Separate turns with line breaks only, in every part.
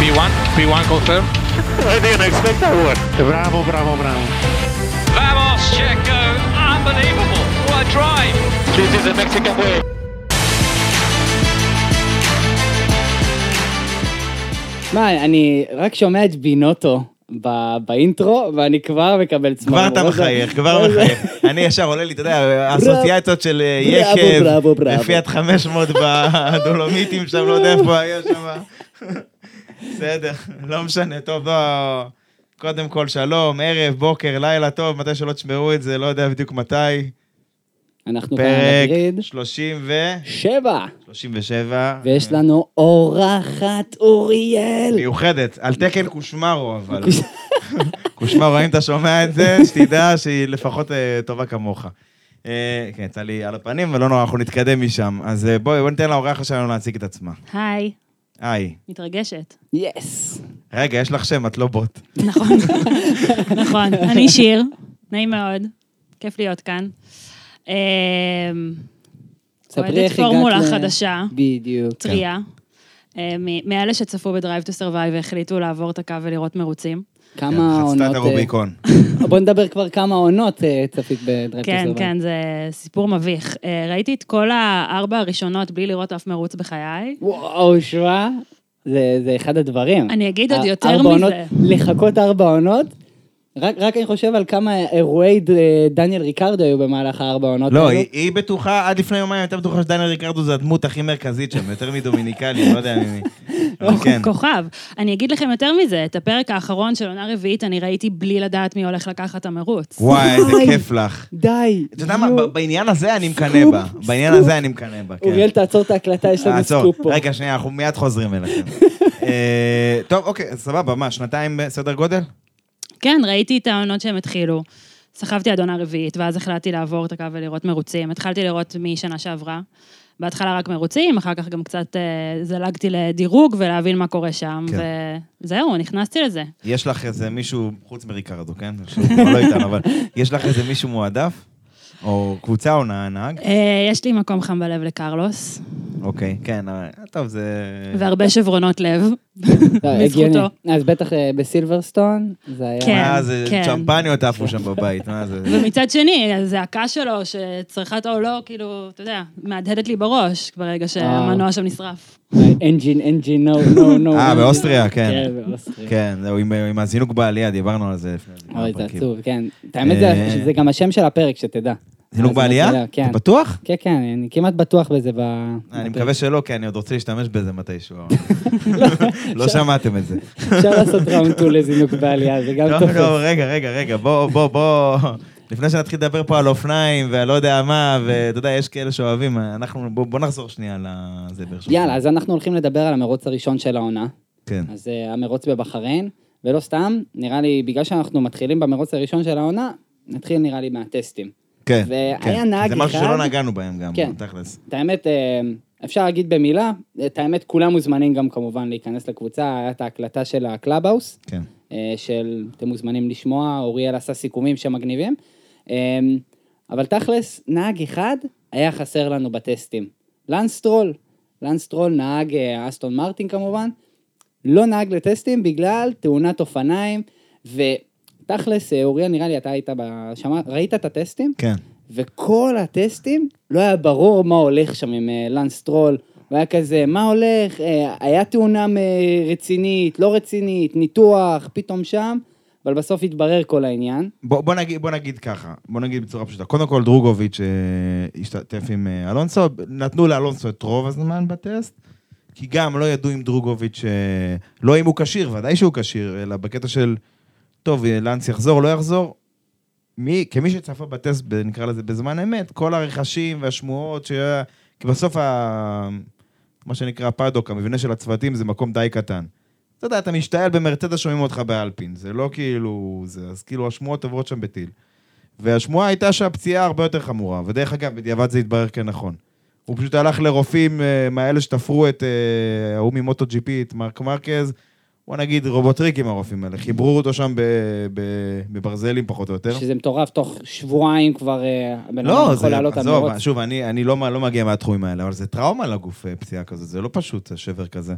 P1, P1 confirm.
I didn't expect that one. Bravo, bravo, bravo.
Vamos, Checo! Unbelievable! What a drive!
This is the Mexican way.
מה, אני רק שומע את בינוטו ב- באינטרו, ואני כבר מקבל צמרמורות.
כבר אתה מחייך, כבר מחייך. אני ישר עולה לי, אתה יודע, אסוציאציות של אה,
בראבו,
יקב,
בראבו, בראבו.
לפיאט 500 בדולומיטים שם, לא יודע איפה היה שם. בסדר, לא משנה, טוב, בוא. קודם כל, שלום, ערב, בוקר, לילה טוב, מתי שלא תשמעו את זה, לא יודע בדיוק מתי.
אנחנו כאן
פרק
בגריד.
30 ו...
שבע.
37.
ויש לנו אורחת אוריאל.
מיוחדת, על תקן קושמרו, אבל. קושמרו, אם אתה שומע את זה, שתדע שהיא לפחות אה, טובה כמוך. אה, כן, יצא לי על הפנים, אבל לא נורא, אנחנו נתקדם משם. אז אה, בואי, בואי ניתן לאורחת שלנו להציג את עצמה.
היי,
היי.
מתרגשת.
yes.
רגע, יש לך שם, את לא בוט.
נכון, נכון. אני שיר, נעים מאוד, כיף להיות כאן. אמ,
ספרי איך הגעת
פורמולה
ל-
חדשה,
בדיוק.
טריה. אה, מאלה שצפו ב Drive to Survive והחליטו לעבור את הקו ולראות מרוצים.
כמה
כן,
עונות...
חצתה את
אה,
הרוביקון.
בוא נדבר כבר כמה עונות אה, צפית ב Drive
כן, כן, זה סיפור מביך. אה, ראיתי את כל הארבע הראשונות בלי לראות אף מרוץ בחיי.
וואו, שואה. זה זה אחד הדברים.
אני אגיד עוד יותר מזה.
לחכות ארבע עונות. רק רק אני חושב על כמה אירועי ד- דניאל ריקרדו היו במהלך הארבע עונות
לא,
האלו.
היא- היא בטוחה, עד לפני יומיים הייתה בטוחה שדניאל ריקרדו זה הדמות הכי מרכזית שם, יותר מדומיניקלי, אני לא יודע ממי. כן.
כוכב. אני אגיד לכם יותר מזה, את הפרק האחרון של עונה רביעית אני ראיתי בלי לדעת מי הולך לקחת את המרוץ.
וואי, איזה. כיף לך.
די.
אתה יודע מה, בעניין הזה אני מקנא בה. בעניין הזה אני מקנא בה, כן.
אוריאל, תעצור את ההקלטה, יש לנו סקופ פה.
רגע, שנייה, אנחנו מיד חוזרים אליכם. אה, טוב, אוקיי, סבבה, מה, שנתיים בסדר גודל?
כן, ראיתי את העונות שהם התחילו. סחבתי עד עונה רביעית, ואז החלטתי לעבור את הקו ולראות מרוצים. התחלתי לראות משנה שעברה. בהתחלה רק מרוצים, אחר כך גם קצת אה, זלגתי לדירוג ולהבין מה קורה שם,
כן.
וזהו, נכנסתי לזה.
יש לך איזה מישהו, חוץ מריקרדו, כן? שהוא כבר לא איתנו, אבל יש לך איזה מישהו מועדף? או קבוצה או נהג?
אה, יש לי מקום חם בלב לקרלוס,
אוקיי, כן, טוב, זה...
והרבה שברונות לב,
לא,
בזכותו.
הגיוני. אז בטח אה, בסילברסטון, זה היה...
כן.
זה,
כן.
צ'מפניות עפו שם בבית, מה זה?
ומצד שני, הזעקה שלו, שצריכת או לא, כאילו, אתה יודע, מהדהדת לי בראש ברגע שהמנוע שם נשרף.
engine, engine, no, no, no.
אה, באוסטריה, כן.
כן, באוסטריה.
כן, זהו, עם- הזינוק בעלייה, דיברנו על זה
אוי, זה. עצוב, כן. האמת, זה-
אה,
זה גם השם של הפרק, שתדע.
זינוק בעלייה?
כן.
אתה בטוח?
כן, כן, אני כמעט בטוח בזה ב...
אני מקווה שלא, כי אני עוד רוצה להשתמש בזה מתישהו. לא שמעתם את זה.
אפשר לעשות ראונד 2 לזינוק בעלייה, זה גם
לא,
תופס.
לא, רגע, רגע, רגע, בוא, בוא, בוא. לפני שנתחיל לדבר פה על אופניים ואני לא יודע מה, ואתה יודע, יש כאלה שאוהבים, אנחנו, בוא, בוא נחזור שנייה לזה ברשותך.
יאללה, אז אנחנו הולכים לדבר על המרוץ הראשון של העונה.
כן.
אז אה, המרוץ בבחריין, ולא סתם, נראה לי, בגלל שאנחנו מתחילים במרוץ הראשון של העונה, נתחיל נראה לי מהטסטים.
כן.
והיה
כן.
נהג
זה משהו
אחד-
שלא נגענו בהם גם,
כן.
תכלס.
את האמת, אה, אפשר להגיד במילה, את האמת, כולם מוזמנים גם כמובן להיכנס לקבוצה, היה את ההקלטה של הקלאבהאוס,
כן.
אה, של, אתם מוזמנים לשמוע, אוריאל עשה סיכומים שמגניבים. אה, אבל תכלס, נהג אחד היה חסר לנו בטסטים. לאנס סטרול, לאנס סטרול נהג אסטון מרטין כמובן, לא נהג לטסטים בגלל תאונת אופניים, ותכלס, אה, אוריאל, נראה לי אתה היית בשמע... ראית את הטסטים?
כן.
וכל הטסטים, לא היה ברור מה הולך שם עם אה, לנסטרול. הוא היה כזה, מה הולך? אה, היה תאונה רצינית, לא רצינית, ניתוח, פתאום שם, אבל בסוף התברר כל העניין.
בוא, בוא, נגיד, בוא נגיד ככה, בוא נגיד בצורה פשוטה. קודם כל, דרוגוביץ' השתתף עם אלונסו, נתנו לאלונסו את רוב הזמן בטסט, כי גם לא ידעו אם דרוגוביץ', לא אם הוא כשיר, ודאי שהוא כשיר, אלא בקטע של, טוב, לנס יחזור, לא יחזור. מי, כמי שצפה בטסט, נקרא לזה בזמן אמת, כל הרכשים והשמועות, שהיה, כי בסוף, ה, מה שנקרא פאדוק, המבנה של הצוותים, זה מקום די קטן. אתה יודע, אתה משתעל במרצדס, שומעים אותך באלפין, זה לא כאילו... זה, אז כאילו השמועות עוברות שם בטיל. והשמועה הייתה שהפציעה הרבה יותר חמורה, ודרך אגב, בדיעבד זה התברר כנכון. הוא פשוט הלך לרופאים אה, מהאלה שתפרו את אה, ההוא ממוטו ג'י פי, את מרק מרקז, בוא נגיד רובוטריקים הרופאים האלה, חיברו אותו שם בברזלים פחות או יותר.
שזה מטורף, תוך שבועיים כבר אה, הבן אדם
לא,
יכול לעלות על
עזוב,
מרוץ.
שוב, אני, אני לא, לא מגיע מהתחומים האלה, אבל זה טראומה לגוף, אה, פציעה כזאת, זה לא פשוט, שבר כזה.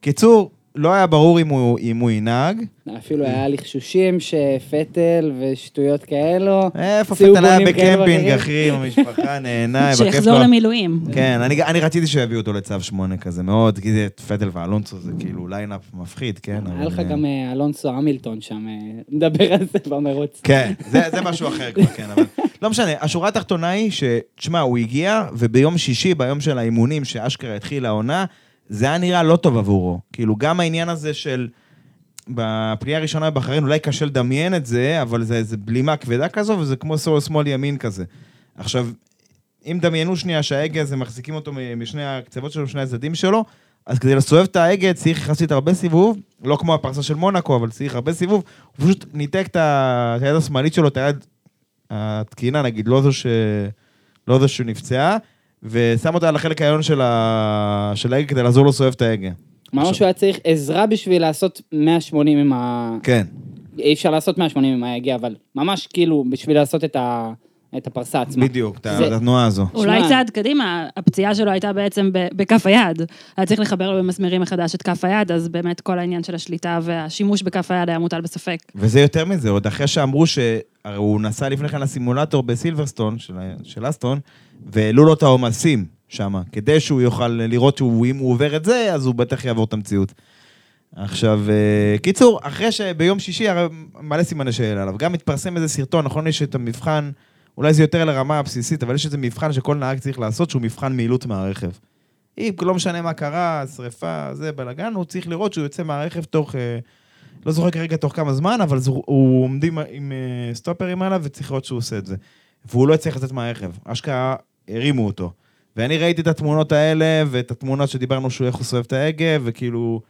קיצור, לא היה ברור אם הוא, אם הוא ינהג.
אפילו היה לחשושים שפטל ושטויות כאלו.
איפה פטל היה בקמפינג. אחי, עם המשפחה, נהנה, בכיף
שיחזור
לו.
למילואים.
כן, אני, אני רציתי שיביאו אותו לצו שמונה כזה מאוד, כי זה פטל ואלונסו זה כאילו lineup מפחיד, כן?
היה לך
אה,
גם אה, אלונסו המילטון שם, אה, נדבר על זה במרוץ.
כן, זה, זה משהו אחר כבר, כן, אבל... לא משנה, השורה התחתונה היא ש... תשמע, הוא הגיע, וביום שישי, ביום של האימונים, שאשכרה התחילה העונה, זה היה נראה לא טוב עבורו. כאילו, גם העניין הזה של... בפנייה הראשונה בבחריין אולי קשה לדמיין את זה, אבל זה איזה בלימה כבדה כזו, וזה כמו סול שמאל ימין כזה. עכשיו, אם דמיינו שנייה שההגה הזה, מחזיקים אותו משני הקצוות שלו, משני הצדדים שלו, אז כדי לסובב את ההגה צריך יחסית הרבה סיבוב, לא כמו הפרסה של מונאקו, אבל צריך הרבה סיבוב, הוא פשוט ניתק את היד השמאלית שלו, את היד התקינה נגיד, לא זו, ש... לא זו שנפצעה, ושם אותה על החלק העליון של, ה... של ההגה כדי לעזור לו לסובב את ההגה.
ממש הוא היה צריך עזרה בשביל לעשות 180 עם ה...
כן.
אי אפשר לעשות 180 עם ההגה, אבל ממש כאילו בשביל לעשות את ה- את הפרסה עצמה.
בדיוק, את
זה-
התנועה הזו.
אולי. צעד קדימה, הפציעה שלו הייתה בעצם ב- בכף היד. היה צריך לחבר לו במסמרים מחדש את כף היד, אז באמת כל העניין של השליטה והשימוש בכף היד היה מוטל בספק.
וזה יותר מזה, עוד אחרי שאמרו שהרי הוא נסע לפני כן לסימולטור בסילברסטון, של, של אסטון, והעלו לו את העומסים שם, כדי שהוא יוכל לראות שאם הוא עובר את זה, אז הוא בטח יעבור את המציאות. עכשיו, אה, קיצור, אחרי שביום שישי, הרי מלא סימני שאלה עליו, גם התפרסם איזה סרטון, נכון, יש את המבחן, אולי זה יותר לרמה הבסיסית, אבל יש איזה מבחן שכל נהג צריך לעשות, שהוא מבחן מעילות מהרכב. אם לא משנה מה קרה, שריפה, זה בלאגן, הוא צריך לראות שהוא יוצא מהרכב תוך... אה, לא זוכר כרגע תוך כמה זמן, אבל הוא עומדים עם אה, סטופרים עליו וצריך לראות שהוא עושה את זה. והוא לא הצליח לצאת מהרכב. אשכרה הרימו אותו. ואני ראיתי את התמונות האלה, ואת התמונות שדיברנו שהוא איך הוא סובב את ההגה, וכאילו,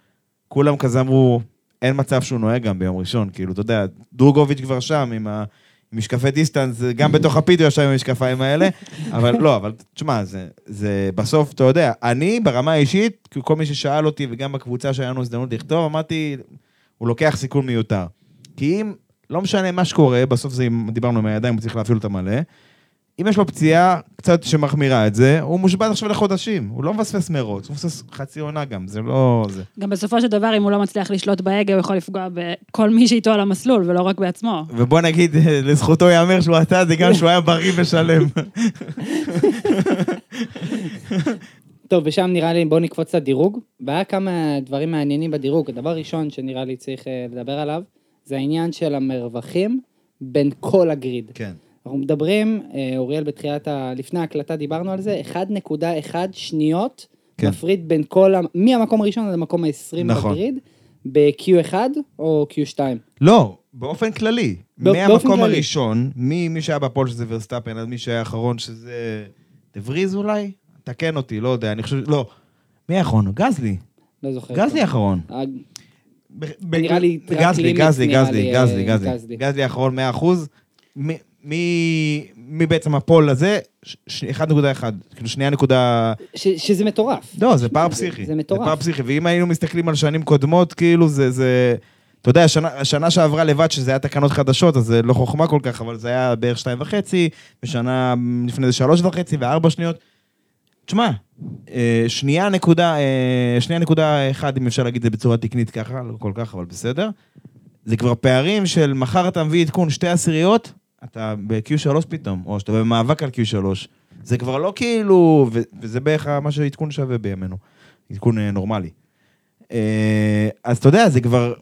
כולם כזה אמרו, אין מצב שהוא נוהג גם ביום ראשון. כאילו, אתה יודע, דרוגוביץ' כבר שם עם ה... משקפי דיסטנס, גם בתוך הפידאו ישב עם המשקפיים האלה, אבל לא, אבל תשמע, זה, זה בסוף, אתה יודע, אני ברמה האישית, כל מי ששאל אותי, וגם בקבוצה שהיה לנו הזדמנות לכתוב, אמרתי, הוא לוקח סיכון מיותר. כי אם, לא משנה מה שקורה, בסוף זה, דיברנו עם הידיים, הוא צריך להפעיל אותה מלא. אם יש לו פציעה קצת שמחמירה את זה, הוא מושבת עכשיו לחודשים. הוא לא מפספס מרוץ, הוא מפספס חצי עונה גם, זה לא... זה.
גם בסופו של דבר, אם הוא לא מצליח לשלוט בהגה, הוא יכול לפגוע בכל מי שאיתו על המסלול, ולא רק בעצמו.
ובוא נגיד, לזכותו ייאמר שהוא עשה את זה גם שהוא היה בריא ושלם.
טוב, ושם נראה לי, בואו נקפוץ לדירוג. והיה כמה דברים מעניינים בדירוג. הדבר הראשון שנראה לי צריך אה, לדבר עליו, זה העניין של המרווחים בין כל הגריד.
כן.
אנחנו מדברים, אה, אוריאל בתחילת ה... לפני ההקלטה דיברנו על זה, 1.1 שניות
כן.
מפריד בין כל, ה... מהמקום הראשון עד המקום ה-20
נכון.
ב grid, ב-Q1 או Q2.
לא, באופן כללי.
בא- באופן
מהמקום
כללי.
הראשון, ממי שהיה ב pole שזה ורסטאפן, עד מי שהיה האחרון שזה... דה פריס אולי? תקן אותי, לא יודע, אני חושב... לא. מי האחרון? גזלי.
לא זוכר.
גזלי האחרון.
אה,
ב- ב-
נראה לי
גזלי, גזלי,
נראה
גזלי,
לי,
גזלי,
אה,
גזלי.
גזלי.
גזלי האחרון 100 אחוז. מה בעצם הפער הזה? ש- ש- 1.1, כאילו שנייה נקודה...
ש- שזה מטורף.
לא, זה פער פסיכי.
זה מטורף.
זה פער פסיכי, ואם היינו מסתכלים על שנים קודמות, כאילו זה... זה... אתה יודע, השנה, השנה שעברה לבד, שזה היה תקנות חדשות, אז זה לא חוכמה כל כך, אבל זה היה בערך שתיים וחצי, ושנה לפני זה שלוש וחצי וארבע שניות. תשמע, אה, שנייה נקודה, אה, שנייה נקודה אחד, אם אפשר להגיד את זה בצורה תקנית ככה, לא כל כך, אבל בסדר. זה כבר פערים של מחר אתה מביא עדכון שתי עשיריות, אתה ב-Q3 פתאום, או שאתה במאבק על Q3. זה כבר לא כאילו, ו- וזה בערך מה שעדכון שווה בימינו, עדכון אה, נורמלי. אה, אז אתה יודע, זה כבר,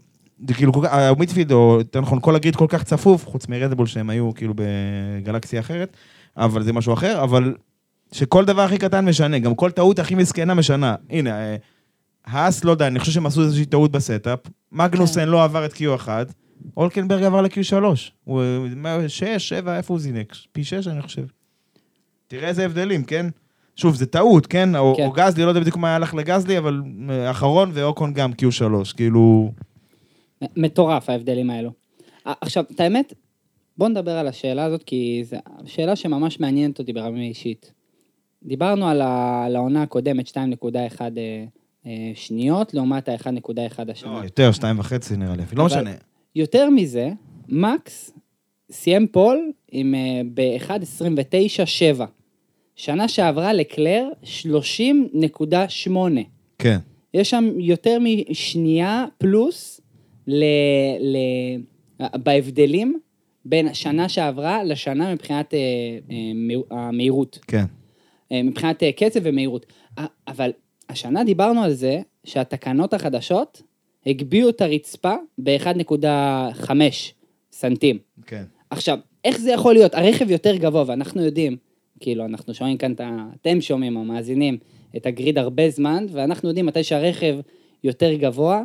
זה כאילו, ה midfield, או יותר נכון, כל ה grid כל כך צפוף, חוץ מרדבול שהם היו כאילו בגלקסיה אחרת, אבל זה משהו אחר, אבל שכל דבר הכי קטן משנה, גם כל טעות הכי מסכנה משנה. הנה, אה, האס, לא יודע, אני חושב שהם עשו איזושהי טעות ב setup, מגנוסן לא עבר את Q1, אולקנברג עבר ל-Q3. הוא 6, 7, איפה הוא זינק? פי 6 אני חושב. תראה איזה הבדלים, כן? שוב, זה טעות, כן? או,
כן.
או גזלי, לא יודע בדיוק מה הלך לגזלי, אבל אה, אחרון ואוקון גם Q3, כאילו...
מטורף ההבדלים האלו. עכשיו, את האמת, בוא נדבר על השאלה הזאת, כי זו שאלה שממש מעניינת אותי ברמה אישית. דיברנו על, ה... על העונה הקודמת, 2.1 אה, אה, שניות, לעומת ה-1.1 השנה.
לא, יותר, שתיים וחצי נראה לי, לא משנה.
יותר מזה, מקס סיים פול עם אה, ב-1.29.7. שנה שעברה לקלר 30.8.
כן.
יש שם יותר משנייה פלוס ל, ל, בהבדלים בין השנה שעברה לשנה מבחינת אה, אה, מה- המהירות.
כן.
אה, מבחינת אה, קצב ומהירות. אבל השנה דיברנו על זה שהתקנות החדשות הגביהו את הרצפה ב-1.5 סנטים.
כן.
עכשיו, איך זה יכול להיות? הרכב יותר גבוה, ואנחנו יודעים, כאילו, אנחנו שומעים כאן, את ה- אתם שומעים, המאזינים, את הגריד הרבה זמן, ואנחנו יודעים מתי שהרכב יותר גבוה,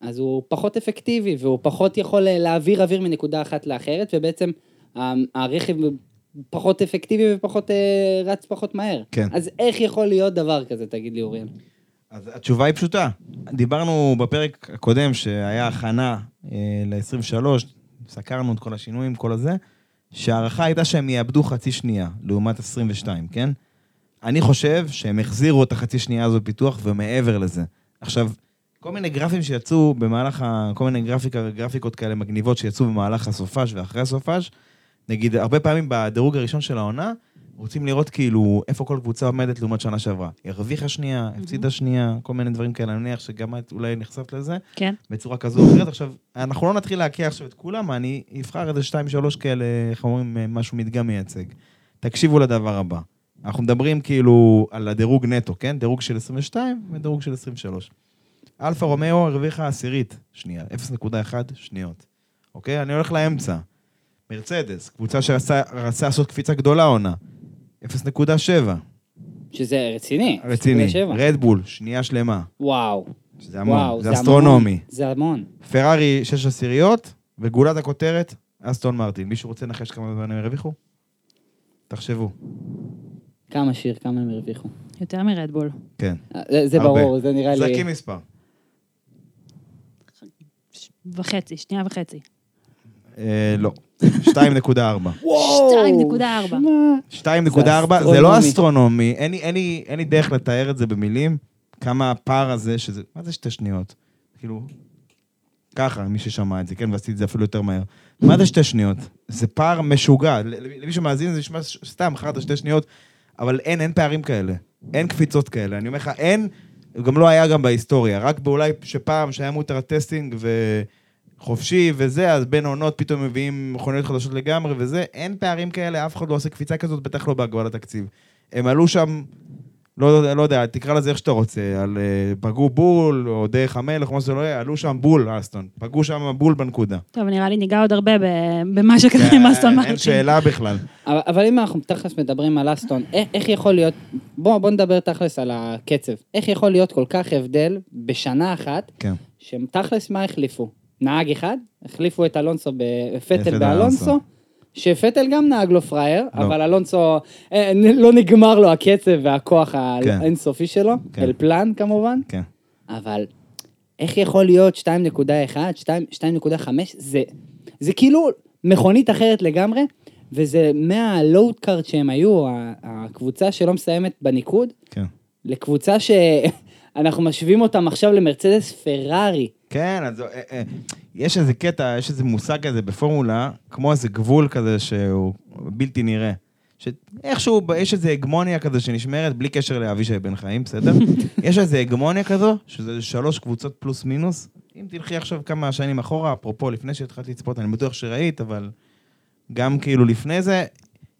אז הוא פחות אפקטיבי, והוא פחות יכול אה, להעביר אוויר מנקודה אחת לאחרת, ובעצם ה- הרכב פחות אפקטיבי ופחות אה, רץ פחות מהר.
כן.
אז איך יכול להיות דבר כזה, תגיד לי, אוריאל?
אז התשובה היא פשוטה. דיברנו בפרק הקודם, שהיה הכנה אה, ל-23, סקרנו את כל השינויים, כל הזה, שההערכה הייתה שהם יאבדו חצי שנייה, לעומת 22, כן? אני חושב שהם החזירו את החצי שנייה הזו בפיתוח ומעבר לזה. עכשיו, כל מיני גרפים שיצאו במהלך ה... כל מיני גרפיקה, גרפיקות כאלה מגניבות שיצאו במהלך הסופש ואחרי הסופש, נגיד, הרבה פעמים בדירוג הראשון של העונה, רוצים לראות כאילו איפה כל קבוצה עומדת לעומת שנה שעברה. הרוויחה שנייה, הפסידה שנייה, כל מיני דברים כאלה, אני מניח שגם את אולי נחשפת לזה,
כן.
בצורה כזו או אחרת. עכשיו, אנחנו לא נתחיל להקריא עכשיו את כולם, אני אבחר איזה שתיים, שלוש כאלה, איך אומרים, משהו מדגם מייצג. תקשיבו לדבר הבא. אנחנו מדברים כאילו על הדירוג נטו, כן? דירוג של 22 ודירוג של 23. אלפה רומאו הרוויחה עשירית שנייה, 0.1 שניות. אוקיי? אני הולך לאמצע. מרצדס, קבוצה שרצה רצה לעשות קפיצה גדולה עונה, 0.7.
שזה רציני.
רציני.
0.7.
רדבול, שנייה שלמה.
וואו.
שזה המון,
וואו,
זה
המון.
אסטרונומי.
זה המון.
פרארי, שש עשיריות, וגולת הכותרת, אסטון מרטין. מישהו רוצה לנחש כמה זמן הם הרוויחו? תחשבו.
כמה שיר, כמה הם הרוויחו.
יותר מרדבול.
כן.
זה- זה
הרבה.
ברור, זה נראה לי...
זרקי מספר.
וחצי, שנייה וחצי.
אה, לא. 2.4.
2.4.
2.4, זה. לא אסטרונומי, אין לי- אין לי- אין לי דרך לתאר את זה במילים, כמה הפער הזה, שזה, מה זה שתי שניות? כאילו, ככה, מי ששמע את זה, כן, ועשיתי את זה אפילו יותר מהר. מה זה שתי שניות? זה פער משוגע, למי שמאזין זה נשמע סתם, אחרת שתי שניות, אבל אין, אין פערים כאלה, אין קפיצות כאלה, אני אומר לך, אין, גם לא היה גם בהיסטוריה, רק באולי שפעם שהיה מותר הטסטינג וחופשי וזה, אז בין עונות פתאום מביאים מכוניות חדשות לגמרי וזה, אין פערים כאלה, אף אחד לא עושה קפיצה כזאת, בטח לא בהגבלת התקציב. הם עלו שם, לא, לא יודע, תקרא לזה איך שאתה רוצה, על אה, פגעו בול, או דרך המלך, או מה שזה לא יהיה, עלו שם בול, אסטון. פגעו שם בול בנקודה.
טוב, נראה לי ניגע עוד הרבה ב- במה שקרה עם אסטון מרטין.
אין שאלה בכלל.
אבל, אבל אם אנחנו תכלס מדברים על אסטון, איך, איך יכול להיות, בוא, בוא נדבר תכלס על הקצב. איך יכול להיות כל כך הבדל בשנה אחת,
כן.
שתכלס מה החליפו? נהג אחד? החליפו את אלונסו,
פטל באלונסו.
שפטל גם נהג לו פראייר,
לא.
אבל אלונסו, אה, נ- לא נגמר לו הקצב והכוח
כן.
האינסופי שלו,
כן.
אל פלן כמובן,
כן.
אבל איך יכול להיות 2.1, 2, 2.5, זה, זה כאילו מכונית אחרת לגמרי, וזה מהלואוד קארט שהם היו, הקבוצה שלא מסיימת בניקוד,
כן.
לקבוצה שאנחנו משווים אותם עכשיו למרצדס פרארי.
כן, אז אה, אה, יש איזה קטע, יש איזה מושג כזה בפורמולה, כמו איזה גבול כזה שהוא בלתי נראה. שאיכשהו, יש איזה הגמוניה כזה שנשמרת, בלי קשר לאבישי בן חיים, בסדר? יש איזה הגמוניה כזו, שזה שלוש קבוצות פלוס מינוס. אם תלכי עכשיו כמה שנים אחורה, אפרופו, לפני שהתחלת לצפות, אני בטוח שראית, אבל גם כאילו לפני זה,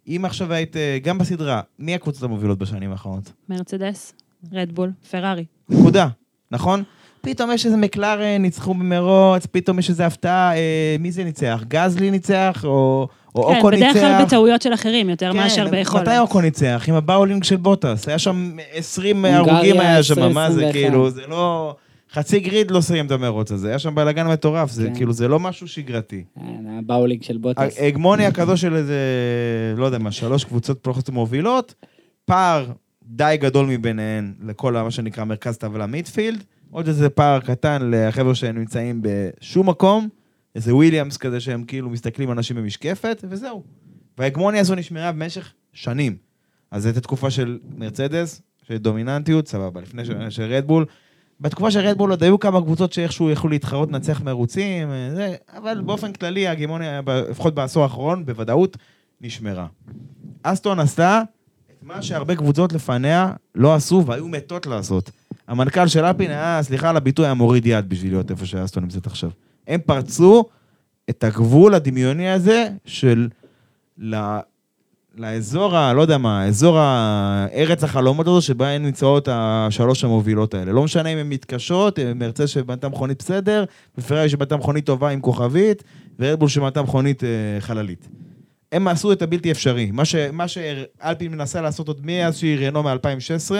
אם עכשיו היית, אה, גם בסדרה, מי הקבוצות המובילות בשנים האחרונות?
מרצדס, רדבול, פרארי.
נקודה, נכון? פתאום יש איזה מקלרן, ניצחו במרוץ, פתאום יש איזה הפתעה, אה, מי זה ניצח? גזלי ניצח? או, או
כן,
אוקו ניצח?
בדרך כלל בטעויות של אחרים, יותר מאשר ביכולת.
מתי אוקון ניצח? עם ה bowling של בוטס. היה שם 20
הונגריה,
הרוגים היה שם,
20,
מה זה
21.
כאילו, זה לא... חצי grid לא סיים את המרוץ הזה, היה שם בלאגן מטורף, זה
כן.
כאילו, זה לא משהו שגרתי.
אה, ה bowling של בוטס.
הגמוניה כזו של איזה, לא יודע מה, שלוש קבוצות פלוחת מובילות, פער די גדול מביניהן לכל מה שנקרא מרכז טבלה midfield, עוד איזה פער קטן לחבר'ה שהם נמצאים בשום מקום, איזה וויליאמס כזה שהם כאילו מסתכלים אנשים במשקפת, וזהו. וההגמוניה הזו נשמרה במשך שנים. אז זאת התקופה של מרצדס, של דומיננטיות, סבבה, לפני ש- של רדבול. בתקופה של רדבול עוד היו כמה קבוצות שאיכשהו יכלו להתחרות, לנצח מרוצים, זה, אבל באופן כללי ההגמוניה, לפחות בעשור האחרון, בוודאות, נשמרה. אסטון עשתה את מה שהרבה קבוצות לפניה לא עשו והיו מתות לעשות. המנכ"ל של אלפין היה, סליחה על הביטוי, היה מוריד יד בשביל להיות איפה שאסטון נמצאת עכשיו. הם פרצו את הגבול הדמיוני הזה של... ל... לאזור ה... לא יודע מה, אזור הארץ החלומות הזו שבה הן נמצאות השלוש המובילות האלה. לא משנה אם הן מתקשות, אם מרצה שבנתה מכונית בסדר, בפרארי שבנתה מכונית טובה עם כוכבית, ורדבול שבנתה מכונית אה, חללית. הם עשו את הבלתי אפשרי. מה, ש... מה שאלפין מנסה לעשות עוד מאז שהיא רנו מ-2016,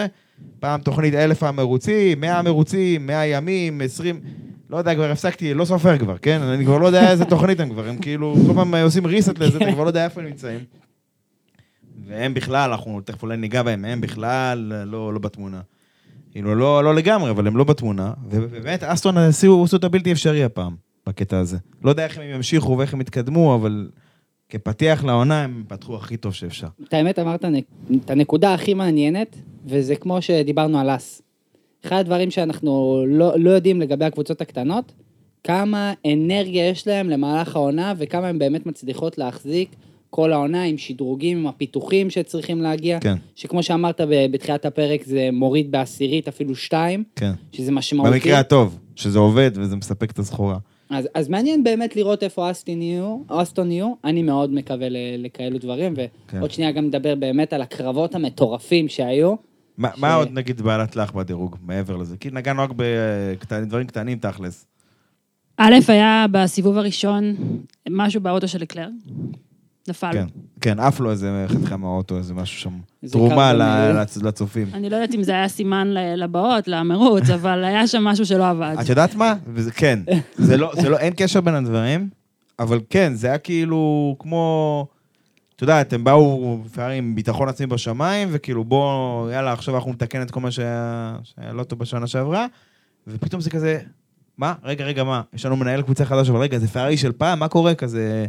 פעם תוכנית אלף המרוצים, מאה המרוצים, מאה ימים, עשרים... לא יודע, כבר הפסקתי, לא סופר כבר, כן? אני כבר לא יודע איזה תוכנית הם כבר, הם כאילו, כל פעם עושים ריסט לזה, אתה כבר לא יודע איפה הם נמצאים. והם בכלל, אנחנו תכף אולי ניגע בהם, הם בכלל לא, לא בתמונה. כאילו, לא, לא לגמרי, אבל הם לא בתמונה. ובאמת, אסטון עשו, עשו את הבלתי אפשרי הפעם, בקטע הזה. לא יודע איך הם ימשיכו ואיך הם יתקדמו, אבל כפתיח לעונה הם פתחו הכי טוב שאפשר.
את האמת אמרת את הנקודה הכי מעניינת, וזה כמו שדיברנו על אס. אחד הדברים שאנחנו לא, לא יודעים לגבי הקבוצות הקטנות, כמה אנרגיה יש להם למהלך העונה, וכמה הן באמת מצליחות להחזיק כל העונה עם שדרוגים, עם הפיתוחים שצריכים להגיע.
כן.
שכמו שאמרת בתחילת הפרק, זה מוריד בעשירית, אפילו שתיים,
כן.
שזה משמעותי.
במקרה הטוב, שזה עובד וזה מספק את הסחורה.
אז, אז מעניין באמת לראות איפה אסטון יהיו, אסטון יהיו, אני מאוד מקווה ל- לכאלו דברים,
כן.
ועוד שנייה גם נדבר באמת על הקרבות המטורפים שהיו.
מה,
ש-
מה עוד נגיד בעלת לך בדירוג, מעבר לזה? כי נגענו רק בדברים קטנים תכלס.
א', היה בסיבוב הראשון משהו באוטו של קלר. נפל.
כן, כן, עף לו איזה חתיכה מהאוטו, איזה משהו שם. תרומה
אה,
לצ- לצופים.
אני לא יודעת אם זה היה סימן לבאות, למרוץ, אבל היה שם משהו שלא עבד.
את יודעת מה? כן, זה לא, זה לא, אין קשר בין הדברים, אבל כן, זה היה כאילו כמו... את יודעת, הם באו עם ביטחון עצמי בשמיים, וכאילו בוא, יאללה, עכשיו אנחנו נתקן את כל מה שהיה, שהיה לא טוב בשנה שעברה, ופתאום זה כזה, מה? רגע, רגע, מה? יש לנו מנהל קבוצה חדש, אבל רגע, זה פרארי של פעם, מה קורה? כזה...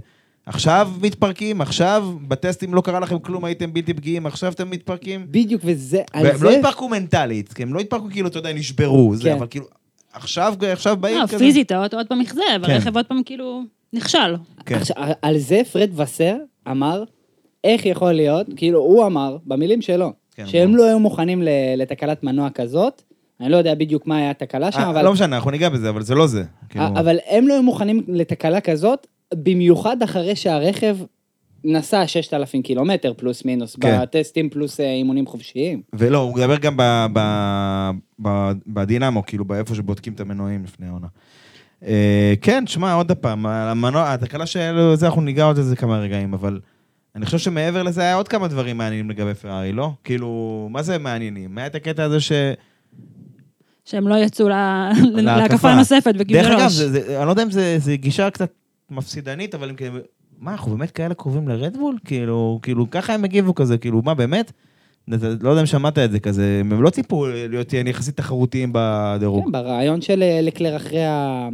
עכשיו מתפרקים, עכשיו בטסטים לא קרה לכם כלום, הייתם בלתי פגיעים, עכשיו אתם מתפרקים.
בדיוק, וזה,
והם
זה...
לא התפרקו מנטלית, כי הם לא התפרקו כאילו, אתה יודע, נשברו, זה,
כן.
אבל כאילו, עכשיו, עכשיו באים
לא,
כזה.
פיזית, האוטו עוד פעם נכזב,
כן.
הרכב עוד פעם כאילו נכשל.
כן.
עכשיו, על זה פרד וסר אמר, איך יכול להיות, כאילו, הוא אמר, במילים שלו,
כן,
שהם
הוא-
לא היו מוכנים לתקלת מנוע כזאת, אני לא יודע בדיוק מה היה התקלה שם,
אה,
אבל...
לא משנה, אנחנו ניגע בזה, אבל זה לא זה. כאילו,
אבל הם לא היו מוכנים לתקלה כזאת, במיוחד אחרי שהרכב נסע 6,000 קילומטר פלוס מינוס,
כן.
בטסטים פלוס אה, אימונים חופשיים.
ולא, הוא מדבר גם ב- ב- ב- בדינמו, כאילו, באיפה שבודקים את המנועים לפני העונה. אה, כן, שמע, עוד פעם, המנוע, התקלה של זה, אנחנו ניגע עוד איזה כמה רגעים, אבל אני חושב שמעבר לזה היה עוד כמה דברים מעניינים לגבי פרארי, לא? כאילו, מה זה מעניינים? היה את הקטע הזה ש...
שהם לא יצאו ל-
להקפה.
להקפה נוספת וקיבלו
דרך אגב,
ראש.
זה, זה, אני לא יודע אם זה, זה גישה קצת מפסידנית, אבל הם כאילו, מה, אנחנו באמת כאלה קרובים לרדבול? כאילו, כאילו, ככה הם הגיבו כזה, כאילו, מה, באמת? לא יודע אם שמעת את זה כזה, הם לא ציפו להיות יחסית תחרותיים בדירוג.
כן, ברעיון של אה, לקלר אחרי, ה...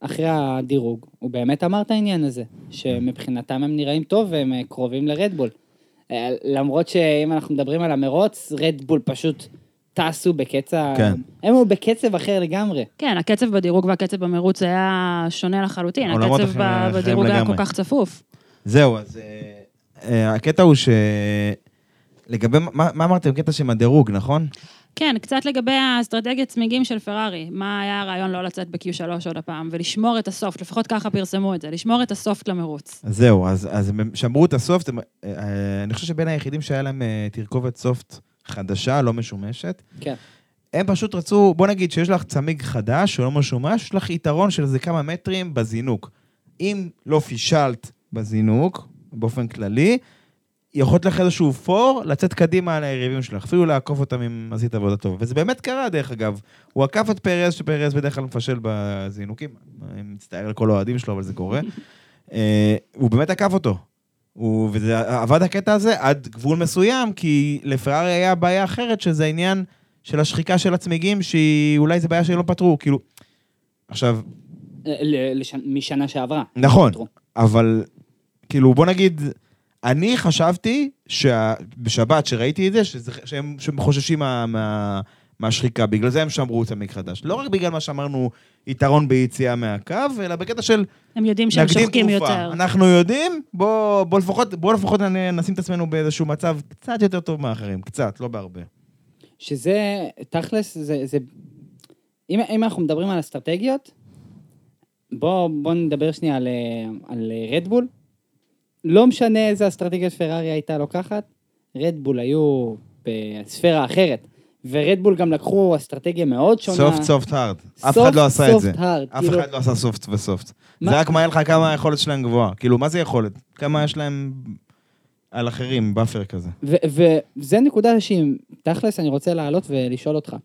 אחרי הדירוג, הוא באמת אמר את העניין הזה, שמבחינתם הם נראים טוב והם אה, קרובים לרדבול. אה, למרות שאם אנחנו מדברים על המרוץ, רדבול פשוט טסו בקצב,
כן.
הם היו בקצב אחר לגמרי.
כן, הקצב בדירוג והקצב במרוץ היה שונה לחלוטין. הקצב בדירוג היה. כל כך צפוף.
זהו, אז אה, אה, הקטע הוא ש... לגבי, מה, מה אמרתם? קטע עם הדירוג, נכון?
כן, קצת לגבי האסטרטגיית צמיגים של פרארי. מה היה הרעיון לא לצאת ב-Q3 עוד הפעם, ולשמור את הסופט, לפחות ככה פרסמו את זה, לשמור את הסופט למרוץ.
אז זהו, אז, אז הם שמרו את הסופט, אה, אני חושב שבין היחידים שהיה להם תרכובת סופט חדשה, לא משומשת,
כן.
הם פשוט רצו, בוא נגיד שיש לך צמיג חדש או לא משומש, יש לך יתרון של איזה כמה מטרים בזינוק. אם לא פישלת בזינוק, באופן כללי, יכולת לך איזשהו פור לצאת קדימה על היריבים שלך, אפילו לעקוף אותם אם עשית עבודה טובה. וזה באמת קרה, דרך אגב. הוא עקף את פרז, שפרז בדרך כלל מפשל בזינוקים. אני מצטער על כל האוהדים שלו, אבל זה קורה. אה, הוא באמת עקף אותו. הוא, וזה עבד הקטע הזה עד גבול מסוים, כי לפרארי היה בעיה אחרת, שזה העניין של השחיקה של הצמיגים, שאולי זו בעיה שלא פתרו, כאילו... עכשיו,
אה, לש... משנה שעברה.
נכון,
פתרו.
אבל כאילו, בוא נגיד, אני חשבתי שבשבת, שראיתי את זה, שזה, שהם, שהם חוששים מה, מה, מהשחיקה, בגלל זה הם שמרו צמיג חדש. לא רק בגלל מה שאמרנו, יתרון ביציאה מהקו, אלא בקטע של
הם יודעים שהם שוחקים
תרופה.
יותר.
אנחנו יודעים, בוא, בוא לפחות, בוא לפחות נשים את עצמנו באיזשהו מצב קצת יותר טוב מאחרים, קצת, לא בהרבה.
שזה, תכלס, זה... זה אם, אם אנחנו מדברים על אסטרטגיות, בואו בוא נדבר שנייה על, על רדבול. לא משנה איזה אסטרטגיות פרארי הייתה לוקחת, רדבול היו בספירה אחרת. ורדבול גם לקחו אסטרטגיה מאוד שונה.
סופט סופט הארד. אף אחד לא עשה את זה. אף
כאילו-
אחד לא עשה סופט וסופט. זה רק מראה לך כמה היכולת שלהם גבוהה. כאילו, מה זה יכולת? כמה יש להם על אחרים, buffer כזה.
וזה נקודה שהיא, תכלס, אני רוצה לעלות ולשאול אותך.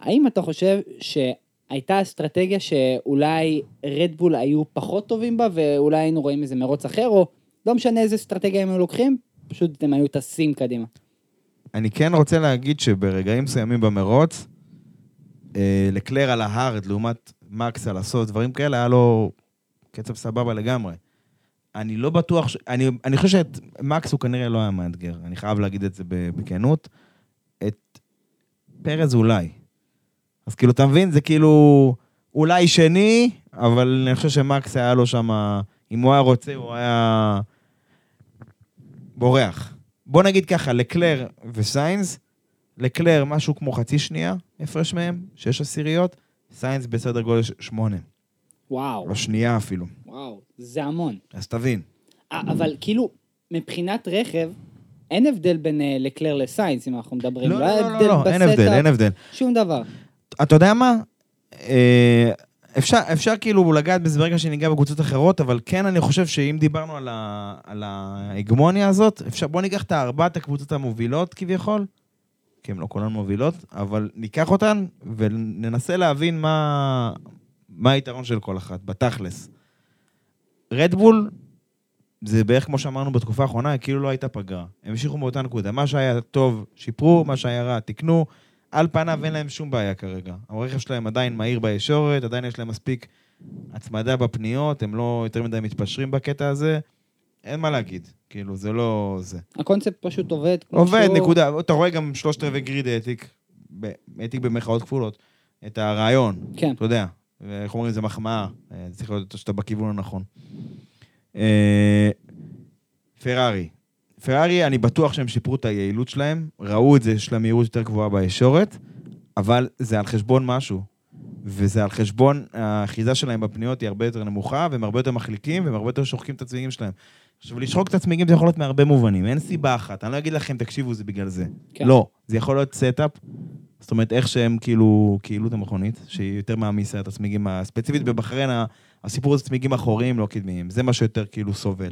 האם אתה חושב שהייתה אסטרטגיה שאולי רדבול היו פחות טובים בה, ואולי היינו רואים איזה מרוץ אחר, או לא משנה איזה אסטרטגיה הם היו לוקחים, פשוט הם היו טסים קדימה.
אני כן רוצה להגיד שברגעים מסוימים במרוץ, אה, לקלר על ה hard לעומת מקס על הסוף, דברים כאלה, היה לו קצב סבבה לגמרי. אני לא בטוח, ש... אני, אני חושב שמקס הוא כנראה לא היה מאתגר, אני חייב להגיד את זה בכנות. את פרז אולי. אז כאילו, אתה מבין? זה כאילו אולי שני, אבל אני חושב שמקס היה לו שם, אם הוא היה רוצה, הוא היה בורח. בוא נגיד ככה, לקלר וסיינס, לקלר משהו כמו חצי שנייה, הפרש מהם, שש עשיריות, סיינס בסדר גודל שמונה,
וואו,
או שנייה אפילו.
וואו, זה המון.
אז תבין.
א- אבל כאילו, מבחינת רכב, אין הבדל בין אה, לקלר לסיינס, אם אנחנו מדברים.
לא,
היה
לא, לא, לא, אין הבדל, אין הבדל.
שום דבר.
אתה יודע מה? אפשר, אפשר כאילו לגעת בזה ברגע שניגע בקבוצות אחרות, אבל כן אני חושב שאם דיברנו על, ה, על ההגמוניה הזאת, אפשר, בוא ניקח את ארבעת הקבוצות המובילות כביכול, כי הן לא כולן מובילות, אבל ניקח אותן וננסה להבין מה, מה היתרון של כל אחת, בתכלס. רדבול, זה בערך כמו שאמרנו בתקופה האחרונה, כאילו לא הייתה פגרה. הם המשיכו מאותה נקודה. מה שהיה טוב, שיפרו, מה שהיה רע, תיקנו. על פניו אין להם שום בעיה כרגע. הרכב שלהם עדיין מהיר בישורת, עדיין יש להם מספיק הצמדה בפניות, הם לא יותר מדי מתפשרים בקטע הזה. אין מה להגיד, כאילו, זה לא זה.
הקונספט פשוט עובד. כמו
עובד,
שהוא.
נקודה. אתה רואה גם שלושת רבעי גריד העתיק, העתיק במרכאות כפולות, את הרעיון,
כן.
אתה יודע. איך אומרים, זה מחמאה, אה, צריך להיות שאתה בכיוון הנכון. אה, פרארי. פרארי, אני בטוח שהם שיפרו את היעילות שלהם, ראו את זה, יש להם מהירות יותר גבוהה בישורת, אבל זה על חשבון משהו. וזה על חשבון, האחיזה שלהם בפניות היא הרבה יותר נמוכה, והם הרבה יותר מחליקים, והם הרבה יותר שוחקים את הצמיגים שלהם. עכשיו, לשחוק את הצמיגים זה יכול להיות מהרבה מובנים, אין סיבה אחת. אני לא אגיד לכם, תקשיבו, זה בגלל זה.
כן.
לא, זה יכול להיות setup, זאת אומרת, איך שהם כאילו, את המכונית, שהיא יותר מעמיסה את הצמיגים, ה- ספציפית בבחריין, הסיפור הזה צמיגים אחוריים, לא קדמיים. זה מה שיותר כאילו סובל.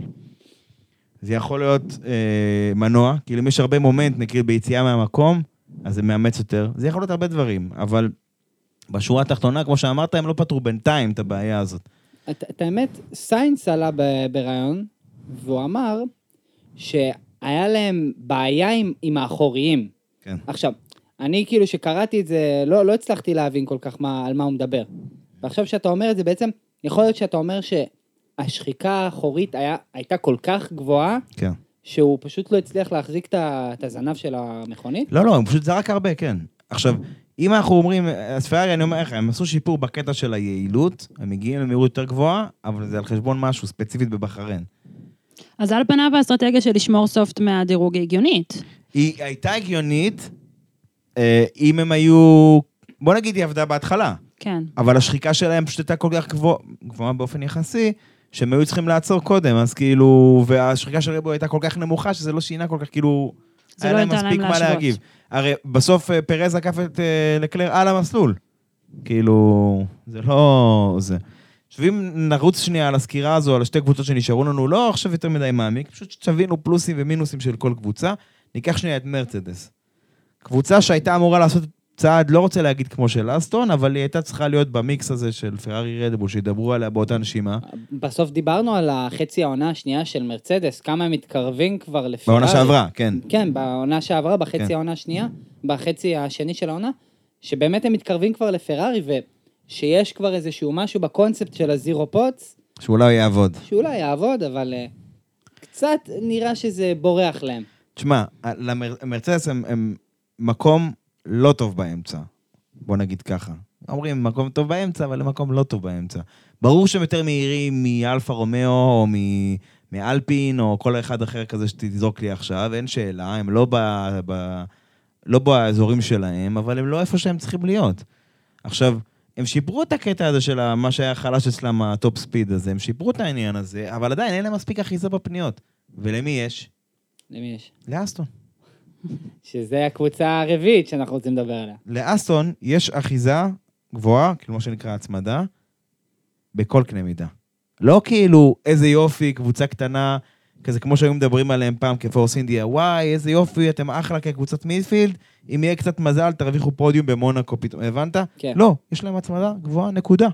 זה יכול להיות אה, מנוע, כאילו אם יש הרבה מומנט, נגיד ביציאה מהמקום, אז זה מאמץ יותר. זה יכול להיות הרבה דברים, אבל בשורה התחתונה, כמו שאמרת, הם לא פתרו בינתיים את הבעיה הזאת.
את, את האמת, סיינס עלה בריאיון, והוא אמר שהיה להם בעיה עם, עם האחוריים.
כן.
עכשיו, אני כאילו שקראתי את זה, לא, לא הצלחתי להבין כל כך מה, על מה הוא מדבר. ועכשיו שאתה אומר את זה, בעצם, יכול להיות שאתה אומר שהשחיקה האחורית היה, הייתה כל כך גבוהה,
כן.
שהוא פשוט לא הצליח להחזיק את הזנב של המכונית?
לא, לא, הם פשוט זרק הרבה, כן. עכשיו, אם אנחנו אומרים, אז פרארי, אני אומר לך, הם עשו שיפור בקטע של היעילות, הם מגיעים למהירות יותר גבוהה, אבל זה על חשבון משהו, ספציפית בבחריין.
אז על פניו האסטרטגיה של לשמור סופט מהדירוג היא הגיונית.
היא הייתה הגיונית, אה, אם הם היו... בוא נגיד, היא עבדה בהתחלה,
כן.
אבל השחיקה שלהם פשוט הייתה כל כך גבוה, גבוהה באופן יחסי, שהם היו צריכים לעצור קודם, אז כאילו... והשחיקה של רבו הייתה כל כך נמוכה, שזה לא שינה כל כך, כאילו... היה
לא
להם מספיק מה
להשוות.
להגיב. הרי בסוף אה, פרז עקף את אה, לקלר על המסלול. כאילו, זה לא... זה. עכשיו, אם נרוץ שנייה על הסקירה הזו, על השתי קבוצות שנשארו לנו, לא עכשיו יותר מדי מעמיק, פשוט שתבינו פלוסים ומינוסים של כל קבוצה. ניקח שנייה את מרצדס. קבוצה שהייתה אמורה לעשות צעד, לא רוצה להגיד כמו של אסטון, אבל היא הייתה צריכה להיות במיקס הזה של פרארי רדבול, שידברו עליה באותה נשימה.
בסוף דיברנו על החצי העונה השנייה של מרצדס, כמה הם מתקרבים כבר לפרארי.
בעונה שעברה, כן.
כן, בעונה שעברה, בחצי
כן.
העונה השנייה, בחצי השני של העונה, שבאמת הם מתקרבים כבר לפרארי, ושיש כבר איזשהו משהו בקונספט של ה zero pods,
שאולי יעבוד.
שאולי יעבוד, אבל uh, קצת נראה שזה בורח להם.
תשמע, למרצדס הם, הם מקום לא טוב באמצע. בוא נגיד ככה. אומרים מקום טוב באמצע, אבל הם מקום לא טוב באמצע. ברור שהם יותר מהירים מאלפה רומאו, או מ- מאלפין, או כל אחד אחר כזה שתזרוק לי עכשיו, אין שאלה, הם לא ב... ב לא באזורים שלהם, אבל הם לא איפה שהם צריכים להיות. עכשיו, הם שיפרו את הקטע הזה של מה שהיה חלש אצלם, ה top speed הזה, הם שיפרו את העניין הזה, אבל עדיין אין להם מספיק אחיזה בפניות. ולמי יש?
למי יש?
לאסטון.
שזה הקבוצה הרביעית שאנחנו רוצים לדבר עליה.
לאסטון יש אחיזה גבוהה, כאילו מה שנקרא הצמדה, בכל קנה מידה. לא כאילו, איזה יופי, קבוצה קטנה, כזה כמו שהיו מדברים עליהם פעם כפורס אינדיה, וואי, איזה יופי, אתם אחלה כקבוצת מידפילד, אם יהיה קצת מזל, תרוויחו פודיום במונאקו פתאום, הבנת?
כן.
לא, יש להם הצמדה גבוהה, נקודה.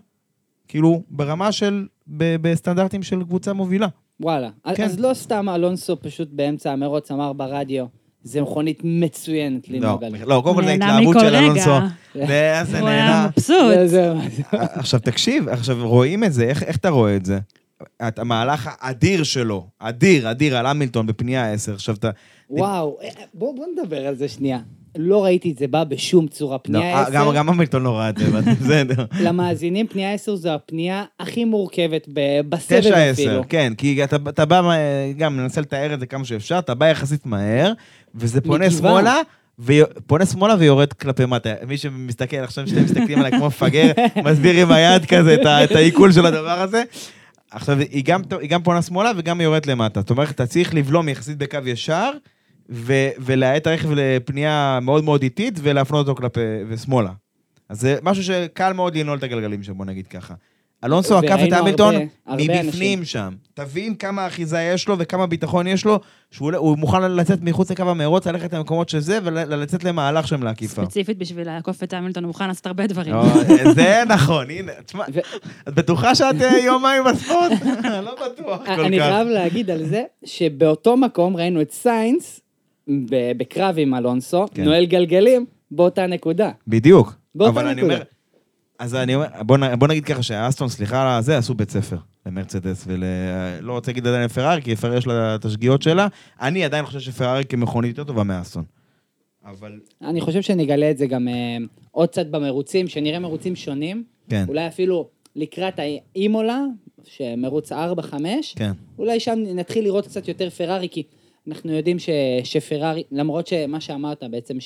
כאילו, ברמה של, ב- בסטנדרטים של קבוצה מובילה.
וואלה.
כן.
אז לא סתם אלונסו פשוט באמצע המרוץ אמר ברדיו, זה מכונית מצוינת
לא,
לנהוג עליה.
לא, קודם כל זה
נהנה
התלהבות
מכל
של
רגע.
אלונסו. ואיזה
הוא היה
נהנה.
מבסוט.
זה- זה- זה-
עכשיו תקשיב, עכשיו רואים את זה, איך, איך אתה רואה את זה? את המהלך האדיר שלו, אדיר, אדיר, על המילטון בפנייה 10, עכשיו אתה...
וואו, אה, בוא בוא נדבר על זה שנייה. לא ראיתי את זה בא בשום צורה.
לא,
פנייה
אה, גם,
10,
גם המילטון לא ראה את זה, אבל בסדר.
למאזינים, פנייה 10 זו הפנייה הכי מורכבת ב- בסבב
9-10,
אפילו.
כן, כי אתה, אתה בא, אה, גם ננסה לתאר את זה כמה שאפשר, אתה בא יחסית מהר, וזה פונה
מגיבה.
שמאלה, ופונה שמאלה ויורד כלפי מטה. מי שמסתכל, עכשיו שאתם מסתכלים עליי כמו מפגר, מסביר עם היד כזה את, את העיכול של הדבר הזה. עכשיו, היא גם, היא גם פונה שמאלה וגם יורדת למטה. זאת אומרת, אתה צריך לבלום יחסית בקו ישר, ו- ולהאט הרכב לפנייה מאוד מאוד איטית, ולהפנות אותו כלפי, ושמאלה. אז זה משהו שקל מאוד לנעול את הגלגלים שם, בוא נגיד ככה. אלונסו עקף את המילטון מבפנים
אנשים.
שם. תבין כמה אחיזה יש לו וכמה ביטחון יש לו, שהוא הוא מוכן לצאת מחוץ לקו המרוץ, ללכת למקומות שזה, ולצאת למהלך שם לעקיפה.
ספציפית בשביל לעקוף את המילטון, הוא מוכן לעשות הרבה דברים.
זה נכון, הנה, תשמע, את בטוחה שאת אה, יומיים בספורט? לא בטוח כל
אני
כך.
חייב להגיד על זה, שבאותו מקום ראינו את סיינס, בקרב עם אלונסו,
כן.
נועל גלגלים, באותה נקודה.
בדיוק.
באותה
אבל אני
נקודה.
אז אני אומר, בוא, בוא נגיד ככה שהאסטון, סליחה על זה, עשו בית ספר למרצדס ול... לא רוצה להגיד עדיין לפרארי, כי לפרארי יש לה את השגיאות שלה. אני עדיין חושב שפרארי כמכונית יותר טובה מאסטון. אבל...
אני חושב שנגלה את זה גם אה, עוד קצת במרוצים, שנראה מרוצים שונים.
כן.
אולי אפילו לקראת האימולה, שמרוץ 4-5,
כן.
אולי שם נתחיל לראות קצת יותר פרארי, כי אנחנו יודעים ש, שפרארי, למרות שמה שאמרת בעצם,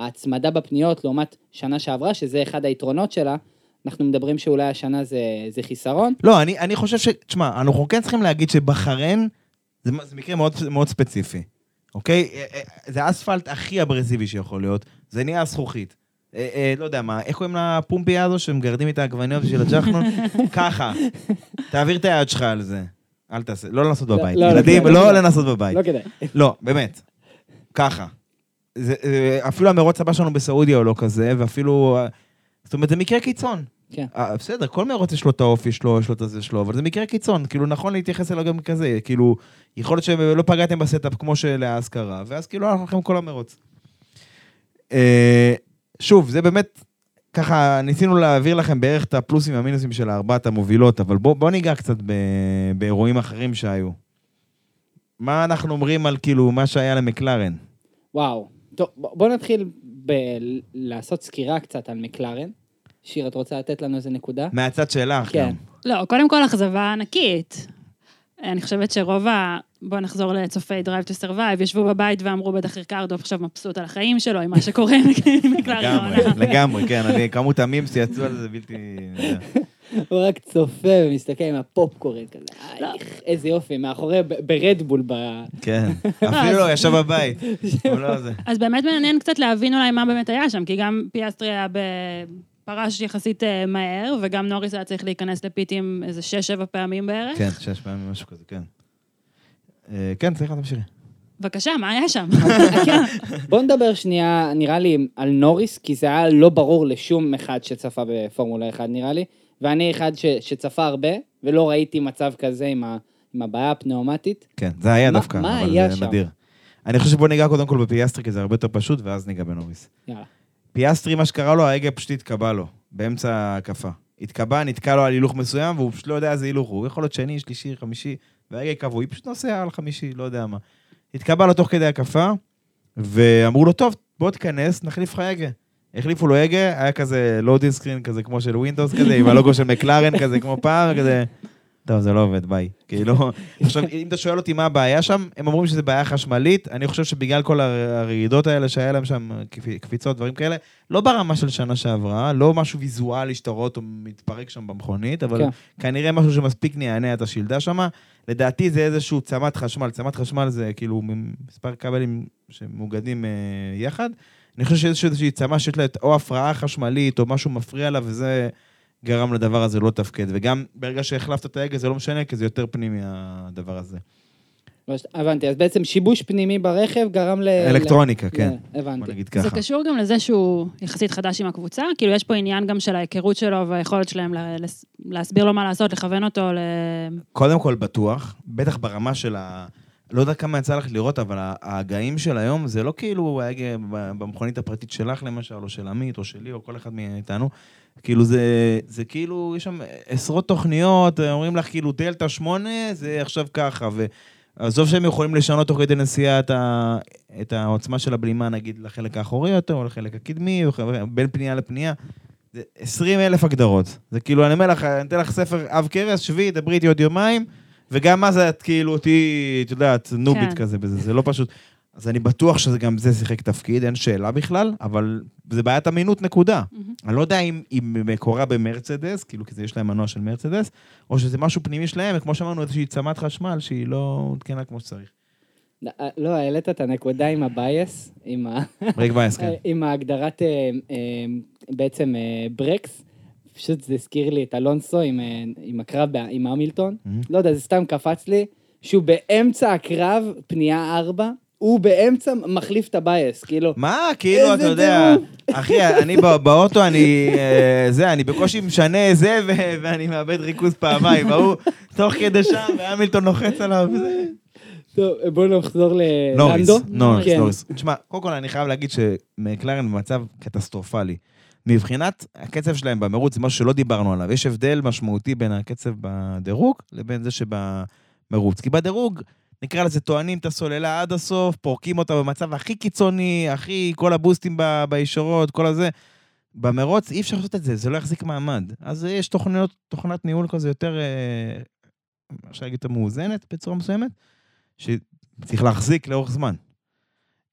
שההצמדה בפניות לעומת שנה שעברה, שזה אחד היתרונות שלה, אנחנו מדברים שאולי השנה זה, זה חיסרון.
לא, אני, אני חושב ש... תשמע, אנחנו כן צריכים להגיד שבחריין זה, זה מקרה מאוד, מאוד ספציפי, אוקיי? אה, אה, זה האספלט הכי אברסיבי שיכול להיות, זה נהיה זכוכית. אה, אה, לא יודע מה, איך קוראים לפומפייה הזו שמגרדים את העגבניות בשביל הג'חנון? ככה. תעביר את היד שלך על זה. אל תעשה, לא לנסות
לא,
בבית.
לא, לא
ילדים, לא
לא.
לנסות בבית.
לא כדאי.
לא, באמת. ככה. זה, אפילו המרוץ הבא שלנו בסעודיה הוא לא כזה, ואפילו... זאת אומרת, זה מקרה קיצון.
כן.
אה, בסדר, כל מרוץ יש לו את האופי שלו, יש לו את הזה שלו, אבל זה מקרה קיצון, כאילו נכון להתייחס אליו גם כזה, כאילו, יכול להיות שלא פגעתם ב setup כמו שלהאס קרה, ואז כאילו הלך לכם כל המרוץ. אה, שוב, זה באמת, ככה, ניסינו להעביר לכם בערך את הפלוסים והמינוסים של הארבעת המובילות, אבל בואו בוא ניגע קצת ב, באירועים אחרים שהיו. מה אנחנו אומרים על כאילו מה שהיה למקלרן?
וואו. טוב, בוא נתחיל ב- לעשות סקירה קצת על מקלרן. שיר, את רוצה לתת לנו איזה נקודה?
מהצד שלך
כן.
גם.
לא, קודם כל אכזבה ענקית. אני חושבת שרוב ה... בואו נחזור לצופי Drive to Survive, ישבו בבית ואמרו בטח ריקרדו עכשיו מבסוט על החיים שלו, עם מה שקורה מקלרן
לגמרי. לגמרי, כן, אני, כמות המימס שיצאו על זה בלתי...
הוא רק צופה ומסתכל עם הפופקורן כזה. אייך, איזה יופי, מאחורי, ב- ברד בול ב...
כן, אפילו לא, ישב בבית. לא.
אז באמת מעניין קצת להבין אולי מה באמת היה שם, כי גם פיאסטרי היה בפרש יחסית אה, מהר, וגם נוריס היה צריך להיכנס לפיטים איזה שש-שבע פעמים בערך.
כן, שש פעמים, משהו כזה, כן. אה, כן, סליחה, תמשיכי.
בבקשה, מה היה שם?
כן. בוא נדבר שנייה, נראה לי, על נוריס, כי זה היה לא ברור לשום אחד שצפה בפורמולה 1, נראה לי, ואני אחד ש, שצפה הרבה, ולא ראיתי מצב כזה עם, ה, עם הבעיה הפנאומטית.
כן, זה היה
מה-
דווקא,
מה
אבל
היה
זה
שם?
נדיר. אני חושב שבוא ניגע קודם כל בפיאסטרי, כי זה הרבה יותר פשוט, ואז ניגע בנוריס.
יאללה.
פיאסטרי, מה שקרה לו, ההגה פשוט התקבע לו, באמצע ההקפה. התקבע, נתקע לו על הילוך מסוים, והוא פשוט לא יודע איזה הילוך הוא. יכול להיות שני, שלישי, חמישי, וההגה קבוע, פשוט נוסע על חמישי, לא יודע מה. התקבע לו תוך כדי הקפה, ואמרו לו, טוב, בוא תיכנס, נחליף לך הגה. החליפו לו הגה, היה כזה loading screen כזה כמו של ווינדוס כזה, עם הלוגו של מקלרן כזה כמו פעם, כזה, טוב, זה לא עובד, ביי. כאילו, עכשיו, אם אתה שואל אותי מה הבעיה שם, הם אומרים שזה בעיה חשמלית, אני חושב שבגלל כל הר- הרעידות האלה שהיה להם שם, קפ- קפיצות, דברים כאלה, לא ברמה של שנה שעברה, לא משהו ויזואלי שאתה רואה אותו מתפרק שם במכונית, אבל
כן.
כנראה משהו שמספיק נענה את השלדה שם. לדעתי זה איזשהו צמת חשמל, צמת חשמל זה כאילו מספר כבלים שמאוגדים אה, יחד. אני חושב שיש איזושהי צמה שיש לה את- או הפרעה חשמלית או משהו מפריע לה, וזה גרם לדבר הזה לא לתפקד. וגם ברגע שהחלפת את ההגה זה לא משנה, כי זה יותר פנימי הדבר הזה.
הבנתי, אז בעצם שיבוש פנימי ברכב גרם ל...
אלקטרוניקה,
ל-
כן.
הבנתי.
בוא נגיד
זה
ככה.
קשור גם לזה שהוא יחסית חדש עם הקבוצה, כאילו יש פה עניין גם של ההיכרות שלו והיכולת שלהם להסביר לו מה לעשות, לכוון אותו ל...
קודם כל בטוח, בטח ברמה של ה... לא יודע כמה יצא לך לראות, אבל ההגאים של היום זה לא כאילו ההגה ב- במכונית הפרטית שלך למשל, או של עמית, או שלי, או כל אחד מאיתנו. כאילו זה, זה כאילו, יש שם עשרות תוכניות, אומרים לך כאילו דלתא 8 זה עכשיו ככה, ועזוב שהם יכולים לשנות תוך כדי נסיעה את, ה, את העוצמה של הבלימה, נגיד, לחלק האחורי יותר, או לחלק הקדמי, בין פנייה לפנייה. זה 20 אלף הגדרות. זה כאילו, אני אומר לך, אני אתן לך ספר עב כרס, שבי, דברי איתי עוד יומיים, וגם אז את כאילו אותי, את יודעת, נובית
כן.
כזה בזה, זה לא פשוט. אז אני בטוח שגם זה שיחק תפקיד, אין שאלה בכלל, אבל זה בעיית אמינות, נקודה. אני לא יודע אם היא מקורה במרצדס, כאילו, כי יש להם מנוע של מרצדס, או שזה משהו פנימי שלהם, וכמו שאמרנו, איזושהי צמת חשמל שהיא לא עודכנה כמו שצריך.
לא, העלית את הנקודה עם הבייס, עם ה...
ריק וייס, כן.
עם ההגדרת אה, אה, בעצם אה, ברקס. פשוט זה הזכיר לי את אלונסו עם, אה, עם הקרב עם המילטון.
Mhm.
לא יודע, זה סתם קפץ לי, שהוא באמצע הקרב, פנייה ארבע, הוא באמצע מחליף את הבייס, כאילו...
מה, כאילו, אתה יודע. אחי, אני בא- באוטו, אני, אה, זה, אני בקושי משנה זה, ו- ואני מאבד ריכוז פעמיים. ההוא, תוך כדי שם, והמילטון לוחץ עליו.
טוב, בואו נחזור ללנדו.
נוריס,
כן.
נוריס. תשמע, קודם כל אני חייב להגיד שמקלרן במצב קטסטרופלי. מבחינת הקצב שלהם במרוץ, זה משהו שלא דיברנו עליו. יש הבדל משמעותי בין הקצב בדירוג לבין זה שבמרוץ. כי בדירוג, נקרא לזה, טוענים את הסוללה עד הסוף, פורקים אותה במצב הכי קיצוני, הכי, כל הבוסטים ב- בישורות, כל הזה. במרוץ אי אפשר לעשות את זה, זה לא יחזיק מעמד. אז יש תוכניות, תוכנת ניהול כזה יותר, אה, אפשר להגיד, יותר מאוזנת בצורה מסוימת, שצריך להחזיק לאורך זמן.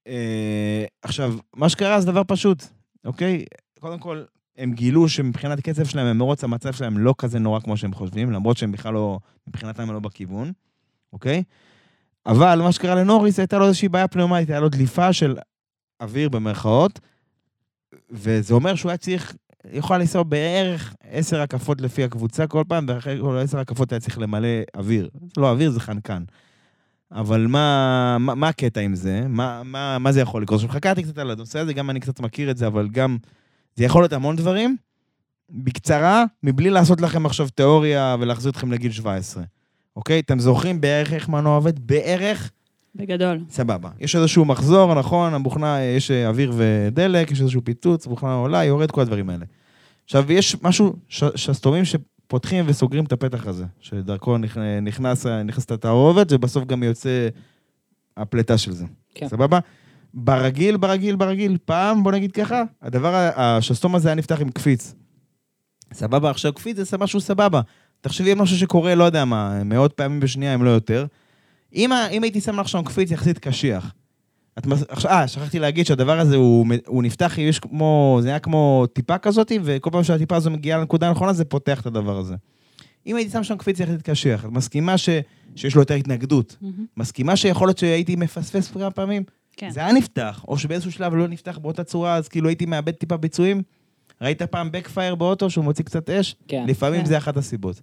אה, עכשיו, מה שקרה זה דבר פשוט, אוקיי? קודם כל, הם גילו שמבחינת הקצב שלהם, במרוץ המצב שלהם לא כזה נורא כמו שהם חושבים, למרות שהם בכלל לא, מבחינתם לא בכיוון, אוקיי? אבל מה שקרה לנוריס, הייתה לו איזושהי בעיה פניאומטית, הייתה לו דליפה של אוויר במרכאות, וזה אומר שהוא היה צריך, יכול לנסוע בערך עשר הקפות לפי הקבוצה כל פעם, ואחרי כל עשר הקפות היה צריך למלא אוויר. לא אוויר, זה חנקן. אבל מה, מה, מה הקטע עם זה? מה, מה, מה זה יכול לקרות? עכשיו, חקרתי קצת על הנושא הזה, גם אני קצת מכיר את זה, אבל גם זה יכול להיות המון דברים. בקצרה, מבלי לעשות לכם עכשיו תיאוריה ולהחזיר אתכם לגיל 17. אוקיי? אתם זוכרים בערך איך מנוע עובד? בערך
בגדול.
סבבה. יש איזשהו מחזור, נכון, הבוכנה, יש אה, אוויר ודלק, יש איזשהו פיצוץ, הבוכנה עולה, יורד, כל הדברים האלה. עכשיו, יש משהו, ש- שסתומים שפותחים וסוגרים את הפתח הזה, שדרכו נכ- נכנס, נכנסת התערובת, ובסוף גם יוצא הפליטה של זה.
כן.
סבבה? ברגיל, ברגיל, ברגיל, פעם, בוא נגיד ככה, הדבר, השסתום הזה היה נפתח עם קפיץ. סבבה, עכשיו קפיץ זה משהו סבבה. תחשבי על משהו שקורה, לא יודע מה, מאות פעמים בשנייה, אם לא יותר. אם, אם הייתי שם לך שם קפיץ יחסית קשיח, את מס... עכשיו, אה, שכחתי להגיד שהדבר הזה הוא, הוא נפתח, יש כמו, זה היה כמו טיפה כזאת, וכל פעם שהטיפה הזו מגיעה לנקודה הנכונה, זה פותח את הדבר הזה. אם הייתי שם שם קפיץ יחסית קשיח, את מסכימה ש... שיש לו יותר התנגדות?
מהמם.
מסכימה שיכול להיות שהייתי מפספס כמה פעמים?
כן.
זה היה נפתח, או שבאיזשהו שלב לא נפתח באותה צורה, אז כאילו הייתי מאבד טיפה ביצועים. ראית פעם backfire באוטו שהוא מוציא קצת אש?
כן.
לפעמים
כן.
זה אחת הסיבות.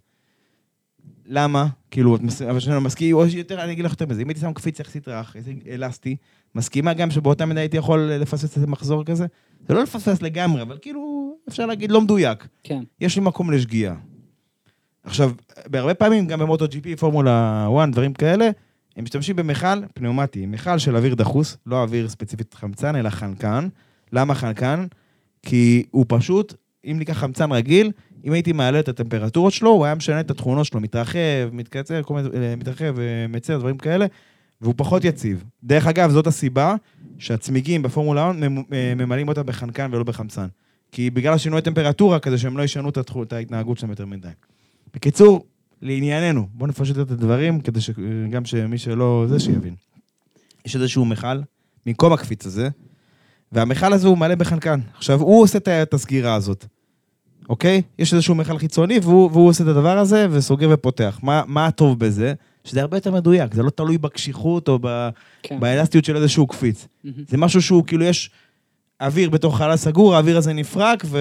למה? כאילו, את מס- אבל שאני לא מסכים, או שיותר, אני אגיד לך יותר מזה, אם הייתי שם קפיץ יחסית רך, איזה אלסטי, מסכימה גם שבאותה מידה הייתי יכול לפספס איזה מחזור כזה? זה לא לפספס לגמרי, אבל כאילו, אפשר להגיד לא מדויק.
כן.
יש לי מקום לשגיאה. עכשיו, בהרבה פעמים, גם במוטו GP, פורמולה 1, דברים כאלה, הם משתמשים במכל פניאומטי, מכל של אוויר דחוס, לא אוויר ספציפית חמצן, אלא חנקן. למה חנקן? כי הוא פשוט, אם ניקח חמצן רגיל, אם הייתי מעלה את הטמפרטורות שלו, הוא היה משנה את התכונות שלו, מתרחב, מתקצר, כל מיני, אה, מתרחב, אה, מצר, דברים כאלה, והוא פחות יציב. דרך אגב, זאת הסיבה שהצמיגים בפורמולה 1 ממ- אה, ממלאים אותה בחנקן ולא בחמצן. כי בגלל השינוי טמפרטורה, כזה שהם לא ישנו את ההתנהגות שלהם יותר מדי. בקיצור, לענייננו, בואו נפשט את הדברים, כדי שגם שמי שלא זה, שיבין. יש איזשהו מכל, במקום הקפיץ הזה, והמכל הזה הוא מלא בחנקן. עכשיו, הוא עושה את הסגירה הזאת, אוקיי? יש איזשהו מכל חיצוני, והוא, והוא עושה את הדבר הזה, וסוגר ופותח. מה, מה הטוב בזה? שזה הרבה יותר מדויק, זה לא תלוי בקשיחות או ב,
כן.
באלסטיות של איזשהו קפיץ.
מהמם.
זה משהו שהוא, כאילו, יש אוויר בתוך חלל סגור, האוויר הזה נפרק ו...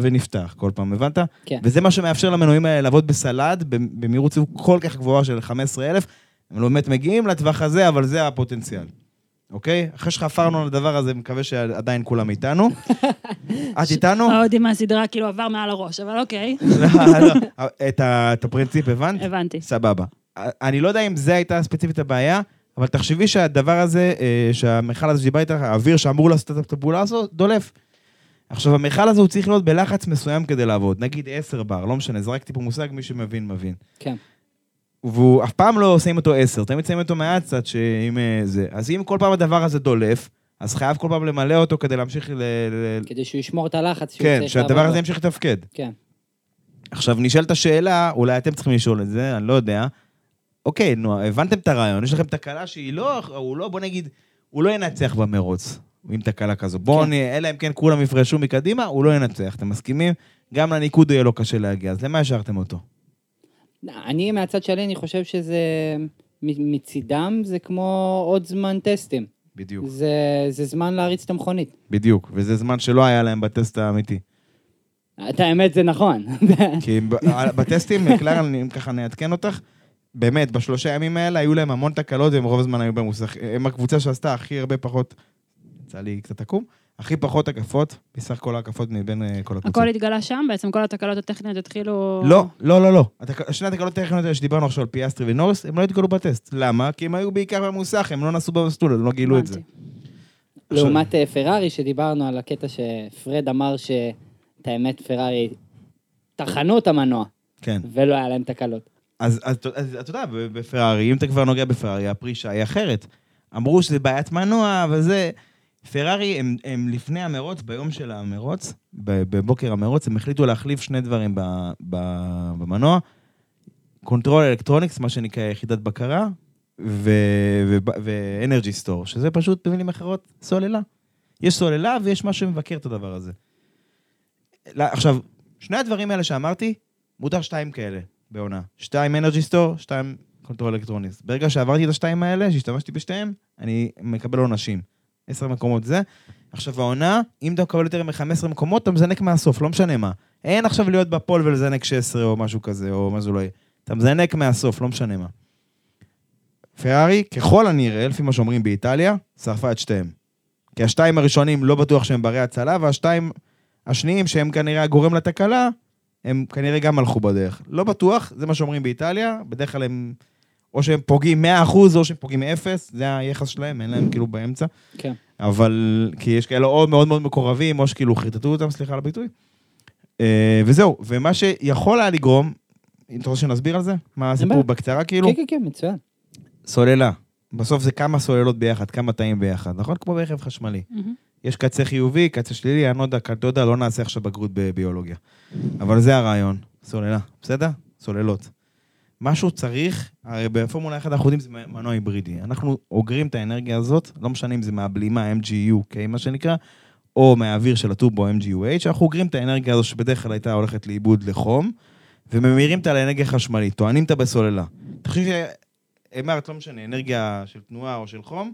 ונפתח כל פעם, הבנת?
כן.
וזה מה שמאפשר למנועים האלה לעבוד בסלד, במהירות סיבוב כל כך גבוהה של 15,000. הם לא באמת מגיעים לטווח הזה, אבל זה הפוטנציאל. אוקיי? אחרי שחפרנו על הדבר הזה, מקווה שעדיין כולם איתנו. את איתנו?
ההודים מהסדרה כאילו עבר מעל הראש, אבל אוקיי,
לא, לא. את הפרינציפ הבנת?
הבנתי.
סבבה. אני לא יודע אם זה הייתה ספציפית הבעיה, אבל תחשבי שהדבר הזה, אה, שהמכל הזה שדיבר איתך, האוויר שאמור לעשות את הפעולה הזאת, דולף. עכשיו, המכל הזה הוא צריך להיות בלחץ מסוים כדי לעבוד. נגיד 10 בר, לא משנה, זרקתי פה מושג, מי שמבין, מבין.
כן.
והוא אף פעם לא שמים אותו 10, תמיד שמים אותו מעט קצת, שאם אה, זה. אז אם כל פעם הדבר הזה דולף, אז חייב כל פעם למלא אותו כדי להמשיך ל...
כדי שהוא ישמור את הלחץ.
כן, שהדבר הזה. ימשיך לתפקד.
כן.
עכשיו, נשאלת השאלה, אולי אתם צריכים לשאול את זה, אני לא יודע. אוקיי, נו, הבנתם את הרעיון, יש לכם תקלה שהיא לא, הוא לא, בוא נגיד, הוא לא ינצח במרוץ, עם תקלה כזו. בואו,
כן.
אלא אם כן כולם יפרשו מקדימה, הוא לא ינצח, אתם מסכימים? גם לניקוד יהיה לו קשה להגיע, אז למה השארתם אותו?
אני מהצד שלי, אני חושב שזה, מצידם זה כמו עוד זמן טסטים.
בדיוק.
זה, זה זמן להריץ את המכונית.
בדיוק, וזה זמן שלא היה להם בטסט האמיתי.
את האמת, זה נכון.
כי בטסטים, קלרה, אני ככה נעדכן אותך, באמת, בשלושה ימים האלה היו להם המון תקלות, והם רוב הזמן היו במוסך. הם הקבוצה שעשתה הכי הרבה פחות, יצא לי קצת עקום, הכי פחות הקפות, מסך כל ההקפות מבין אה, כל הקבוצות.
הכל התגלה שם, בעצם כל התקלות הטכניות התחילו...
לא, לא, לא, לא. התק- שני התקלות הטכניות האלה שדיברנו עכשיו על פיאסטרי ונוריס, הם לא התגלו בטסט. למה? כי הם היו בעיקר במוסך, הם לא נסעו במסלול, הם לא גילו את זה.
לעומת אה, פרארי, שדיברנו על הקטע שפרד אמר שאת האמת, פרארי טחנו את המנוע,
כן.
ולא היה להם תקלות.
אז, אז, אז אתה יודע, בפרארי, אם אתה כבר נוגע בפרארי, הפרישה היא אחרת. אמרו שזה בעיית מנוע וזה... פרארי, הם, הם לפני המרוץ, ביום של המרוץ, בבוקר המרוץ, הם החליטו להחליף שני דברים ב, ב, במנוע. control electronics, מה שנקרא יחידת בקרה, ו energy store, שזה פשוט, במילים אחרות, סוללה. יש סוללה ויש משהו שמבקר את הדבר הזה. עכשיו, שני הדברים האלה שאמרתי, מותר שתיים כאלה בעונה. שתיים energy store, שתיים control electronics. ברגע שעברתי את השתיים האלה, שהשתמשתי בשתיהם, אני מקבל עונשים. עשר מקומות זה. עכשיו העונה, אם אתה מקבל יותר מ-15 מקומות, אתה מזנק מהסוף, לא משנה מה. אין עכשיו להיות בפול ולזנק 16 או משהו כזה, או מה זה לא יהיה. אתה מזנק מהסוף, לא משנה מה. פרארי, ככל הנראה, לפי מה שאומרים באיטליה, שרפה את שתיהם. כי השתיים הראשונים לא בטוח שהם ברי הצלה, והשתיים השניים, שהם כנראה הגורם לתקלה, הם כנראה גם הלכו בדרך. לא בטוח, זה מה שאומרים באיטליה, בדרך כלל הם, או שהם פוגעים 100% או שהם פוגעים 0, זה היחס שלהם, אין להם כאילו באמצע.
כן.
אבל, כי יש כאלה או מאוד מאוד מקורבים, או שכאילו חרטטו אותם, סליחה על הביטוי. אה, וזהו, ומה שיכול היה לגרום, אם אתה רוצה שנסביר על זה? מה הסיפור. בקצרה כאילו?
כן, כן, כן, מצוין.
סוללה. בסוף זה כמה סוללות ביחד, כמה תאים ביחד, נכון? כמו ברכב חשמלי.
מהמם. יש
קצה חיובי, קצה שלילי, אני לא יודע, יודע, לא נעשה עכשיו בגרות בביולוגיה. אבל זה הרעיון, סוללה, בסדר? סוללות. משהו צריך, הרי בפורמולה 1 אנחנו יודעים שזה מנוע היברידי. אנחנו אוגרים את האנרגיה הזאת, לא משנה אם זה מהבלימה MGU, מה שנקרא, או מהאוויר של הטורבו MGUH, אנחנו אוגרים את האנרגיה הזו שבדרך כלל הייתה הולכת לאיבוד לחום, וממירים אותה לאנרגיה חשמלית, טוענים אותה בסוללה. תחשבי שאמרת, לא משנה, אנרגיה של תנועה או של חום,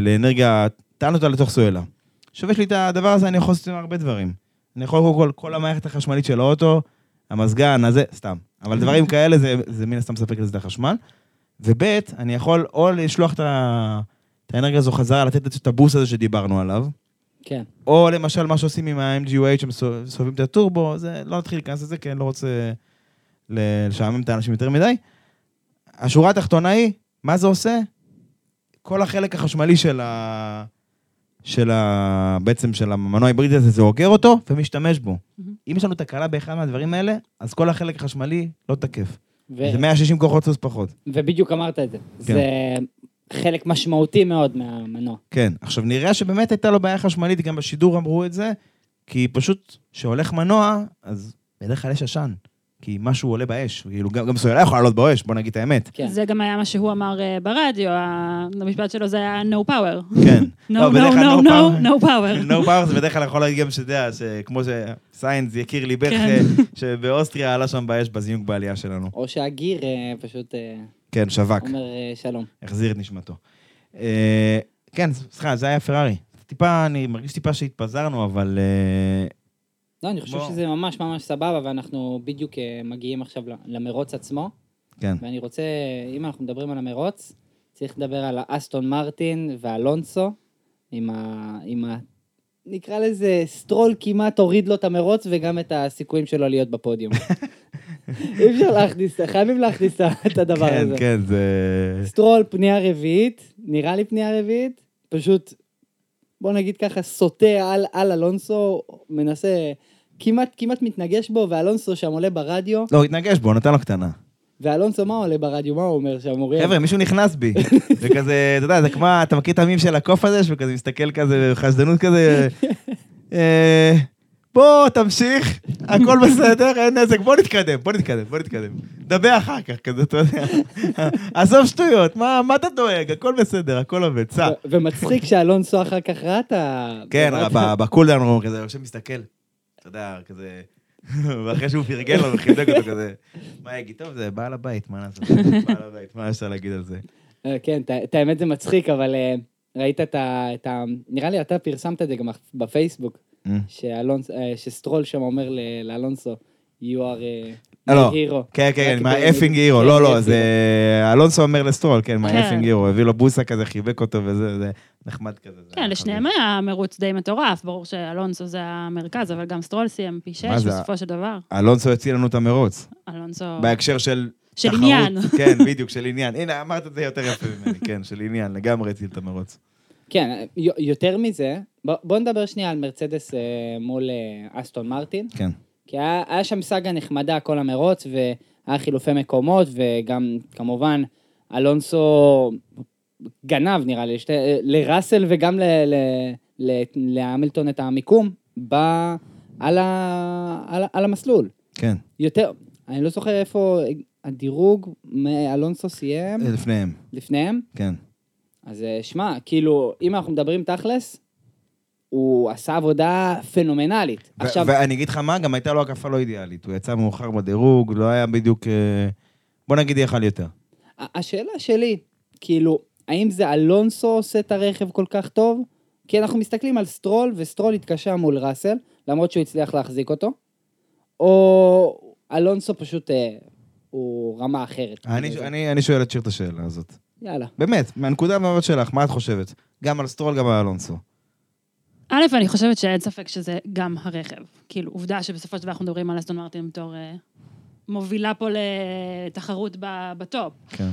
לאנרגיה, טען אותה לתוך סוללה. עכשיו יש לי את הדבר הזה, אני יכול לעשות עם הרבה דברים. אני יכול קודם כל, כל המערכת החשמלית של האוטו, המזגן, הזה, סתם. אבל דברים כאלה, זה, זה מן הסתם מספק לזה את החשמל. וב', אני יכול או לשלוח את, ה... את האנרגיה הזו חזרה, לתת את הבוסט הזה שדיברנו עליו,
כן.
או למשל מה שעושים עם ה-MGUH, שהם סו- סובבים את הטורבו, זה, לא נתחיל להיכנס לזה, כי אני לא רוצה לשעמם את האנשים יותר מדי. השורה התחתונה היא, מה זה עושה? כל החלק החשמלי של ה... של ה... בעצם של המנוע היברידי הזה, זה אוגר אותו ומשתמש בו. אם יש לנו תקלה באחד מהדברים האלה, אז כל החלק החשמלי לא תקף.
ו-
זה 160 כוחות סוס פחות.
ובדיוק אמרת את זה. זה חלק משמעותי מאוד מהמנוע.
כן. עכשיו, נראה שבאמת הייתה לו בעיה חשמלית, גם בשידור אמרו את זה, כי פשוט, כשהולך מנוע, אז בדרך כלל יש עשן. כי משהו עולה באש, כאילו, גם, גם סוללה יכולה לעלות באש, בוא נגיד את האמת.
כן.
זה גם היה מה שהוא אמר אה, ברדיו, המשפט שלו זה היה no power.
כן.
No,
לא,
no,
בדרך כלל
no, no, no power.
no power זה בדרך כלל יכול להגיד גם שאתה יודע, שכמו שסיינס יקיר ליבך,
כן.
אה, שבאוסטריה עלה שם באש בזיוק בעלייה שלנו.
או שהגיר אה, פשוט אה,
כן, שווק,
אומר אה, שלום.
החזיר את נשמתו. אה, כן, סליחה, זה היה פרארי. טיפה, אני מרגיש טיפה שהתפזרנו, אבל...
לא, אני חושב
בוא.
שזה ממש ממש סבבה, ואנחנו בדיוק אה, מגיעים עכשיו למרוץ עצמו.
כן.
ואני רוצה, אם אנחנו מדברים על המרוץ, צריך לדבר על האסטון מרטין ואלונסו, עם ה... עם ה... נקרא לזה, סטרול כמעט הוריד לו את המרוץ וגם את הסיכויים שלו להיות בפודיום. אי אפשר להכניס, חייבים להכניס את הדבר
כן,
הזה.
כן, זה...
סטרול פנייה רביעית, נראה לי פנייה רביעית, פשוט, בוא נגיד ככה, סוטה על, על אלונסו, מנסה, כמעט, כמעט מתנגש בו, ואלונסו שם עולה ברדיו,
לא, הוא התנגש בו, נתן לו קטנה.
ואלונסו מה עולה ברדיו, מה הוא אומר שם, אוריאל?
חבר'ה, מישהו נכנס בי. וכזה, אתה יודע, זה כמו, אתה מכיר את המים של הקוף הזה, שהוא כזה מסתכל כזה, בחשדנות כזה, אה, בוא, תמשיך, הכל בסדר, אין נזק, בוא נתקדם, בוא נתקדם, בוא נתקדם. דבר אחר כך, כזה, אתה יודע. עזוב שטויות, מה מה אתה דואג, הכל בסדר, הכל עובד, סע.
ו- ומצחיק שאלונסו אחר כך ראה את ה...
כן,
ראה את
ב-
ה-
ב cool down הוא כזה, יושב מסתכל, אתה יודע, כזה, ואחרי שהוא פרגן לו וחיבק אותו כזה, מה יגיד? טוב, זה בעל הבית, מה לעשות? בעל הבית, מה אפשר להגיד על זה?
אה, כן, את האמת זה מצחיק, אבל אה, ראית את ה... נראה לי אתה פרסמת את זה גם בפייסבוק, אה, שסטרול שם אומר לאלונסו, you are
לא,
hero.
כן, כן,
רק
מה effing hero,
כן,
לא, לא. זה... אלונסו אומר לסטרול, כן, מה
כן.
effing hero, הביא לו בוסה כזה, חיבק אותו וזה, זה נחמד כזה. זה
כן, לשניהם. היה מרוץ די מטורף, ברור שאלונסו זה המרכז, אבל גם סטרול סיים פי שש
מה זה?
בסופו של דבר.
אלונסו הציל לנו את המרוץ,
אלונסו...
בהקשר של...
של. עניין.
כן, בדיוק, של עניין. הנה, אמרת את זה יותר יפה ממני, כן, של עניין, לגמרי הציל את המרוץ.
כן, יותר מזה, בוא- בוא נדבר שנייה על מרצדס אה, מול אה, אסטון מרטין.
כן.
כי היה, היה שם סאגה נחמדה כל המרוץ, והיה חילופי מקומות, וגם, כמובן, אלונסו גנב, נראה לי, שתי, לראסל וגם להמילטון את המיקום, בא על, ה, על, על המסלול.
כן,
יותר, אני לא זוכר איפה הדירוג מאלונסו סיים
לפניהם,
לפניהם.
כן.
אז אה, שמע, כאילו, אם אנחנו מדברים תכלס, הוא עשה עבודה פנומנלית.
ו-
עכשיו,
ואני אגיד לך מה, גם הייתה לו הקפה לא אידיאלית. הוא יצא מאוחר בדירוג, לא היה בדיוק... אה, בוא נגיד יכל יותר.
השאלה שלי, כאילו, האם זה אלונסו עושה את הרכב כל כך טוב? כי אנחנו מסתכלים על סטרול, וסטרול התקשה מול ראסל, למרות שהוא הצליח להחזיק אותו, או אלונסו פשוט, אה, הוא רמה אחרת.
אני,
בגלל זה.
אני, אני שואל את שיר את השאלה הזאת.
יאללה.
באמת, מהנקודה המאוד שלך, מה את חושבת? גם על סטרול, גם על אלונסו.
א', אני חושבת שאין ספק שזה גם הרכב. כאילו, עובדה שבסופו של דבר אנחנו מדברים על אסטון מרטין בתור אה, מובילה פה לתחרות בטופ.
כן.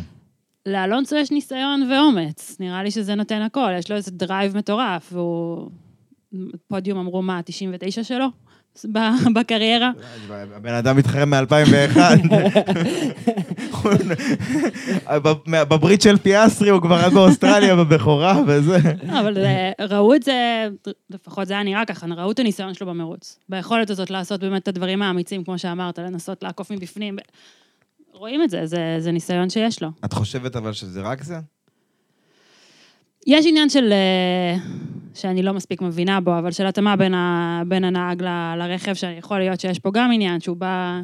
לאלונסו יש ניסיון ואומץ, נראה לי שזה נותן הכל, יש לו איזה drive מטורף, והוא... פודיום אמרו מה, 99 שלו? בקריירה?
הבן אדם מתחרה מ-2001. בברית של פיאסטרי הוא כבר רק באוסטרליה בבכורה וזה.
לא, אבל אה, ראו את זה, לפחות זה היה נראה ככה, ראו את הניסיון שלו במרוץ. ביכולת הזאת לעשות באמת את הדברים האמיצים, כמו שאמרת, לנסות לעקוף מבפנים. רואים את זה, זה ניסיון שיש לו.
את חושבת אבל שזה רק זה?
יש עניין של, אה, שאני לא מספיק מבינה בו, אבל של התאמה בין, ה, בין הנהג ל, לרכב, שיכול להיות שיש פה גם עניין, שהוא בא,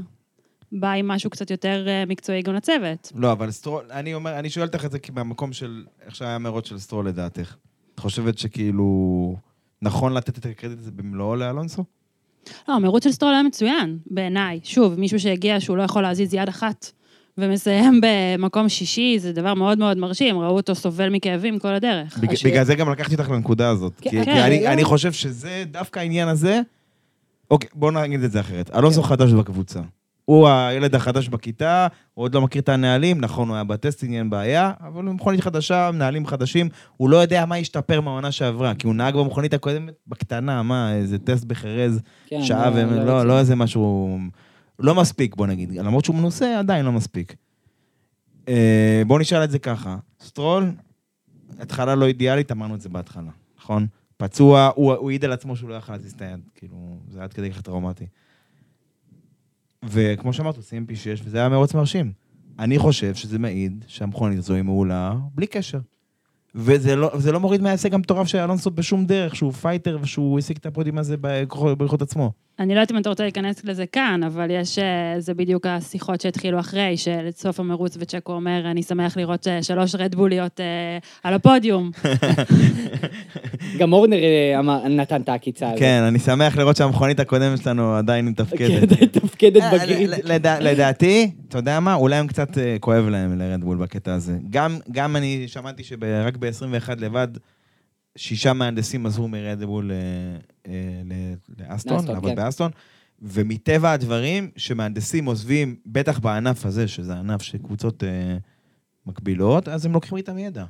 בא עם משהו קצת יותר אה, מקצועי גם לצוות.
לא, אבל סטרול, אני אומר, אני שואל אותך את זה כי מהמקום של איך שהיה מרוץ של סטרול לדעתך. את חושבת שכאילו נכון לתת את הקרדיט הזה במלואו לאלונסו?
לא, המרוץ של סטרול היה מצוין, בעיניי. שוב, מישהו שהגיע שהוא לא יכול להזיז יד אחת ומסיים במקום שישי, זה דבר מאוד מאוד מרשים, ראו אותו סובל מכאבים כל הדרך.
בג-
השאלה-
בגלל זה גם לקחתי אותך לנקודה הזאת.
כן,
כי
כן,
כי אני- אני חושב שזה, דווקא העניין הזה... אוקיי, בואו נגיד את זה אחרת. אלונסו חדש בקבוצה. הוא הילד החדש בכיתה, הוא עוד לא מכיר את הנהלים, נכון, הוא היה בטסטינג, אין בעיה, אבל הוא מכונית חדשה, נהלים חדשים, הוא לא יודע מה השתפר מהעונה שעברה, כי הוא נהג במכונית הקודמת בקטנה, מה, איזה טסט בחרז,
כן,
שעה,
לא-
ו-
לא
לא. לא איזה משהו, לא מספיק, בוא נגיד. למרות שהוא מנוסה, עדיין לא מספיק. אה, בואו נשאל את זה ככה. סטרול, התחלה לא אידיאלית, אמרנו את זה בהתחלה, נכון? פצוע, הוא הוא העיד על עצמו שהוא לא יכל להזיז את היד, כאילו, זה עד כדי כך טראומטי. וכמו שאמרת, עושים P6, וזה היה מרוץ מרשים. אני חושב שזה מעיד שהמכונית הזו היא מעולה, בלי קשר. וזה לא, לא מוריד מההישג המטורף של אלונסו בשום דרך, שהוא fighter ושהוא השיג את הפודיום הזה בכוחות עצמו.
אני לא יודעת אם אתה רוצה להיכנס לזה כאן, אבל יש, אה, זה בדיוק השיחות שהתחילו אחרי, שלסוף המרוץ וצ'קו אומר, אני שמח לראות אה, שלוש רדבוליות אה, על הפודיום.
גם אורנר אה, אמר- נתן את העקיצה הזאת.
כן, אני שמח לראות שהמכונית הקודמת שלנו עדיין
כן,
מתפקדת.
מתפקדת בגריד.
לדעתי, אתה יודע מה? אולי הם קצת כואב להם לרדבול בקטע הזה. גם, גם אני שמעתי שרק ב-21 לבד, שישה מהנדסים עזרו מרדבול אה, אה, ל- לאסטון, לעבוד
כן.
באסטון. ומטבע הדברים, שמהנדסים עוזבים, בטח בענף הזה, שזה ענף של קבוצות אה, מקבילות, אז הם לוקחים איתם ידע.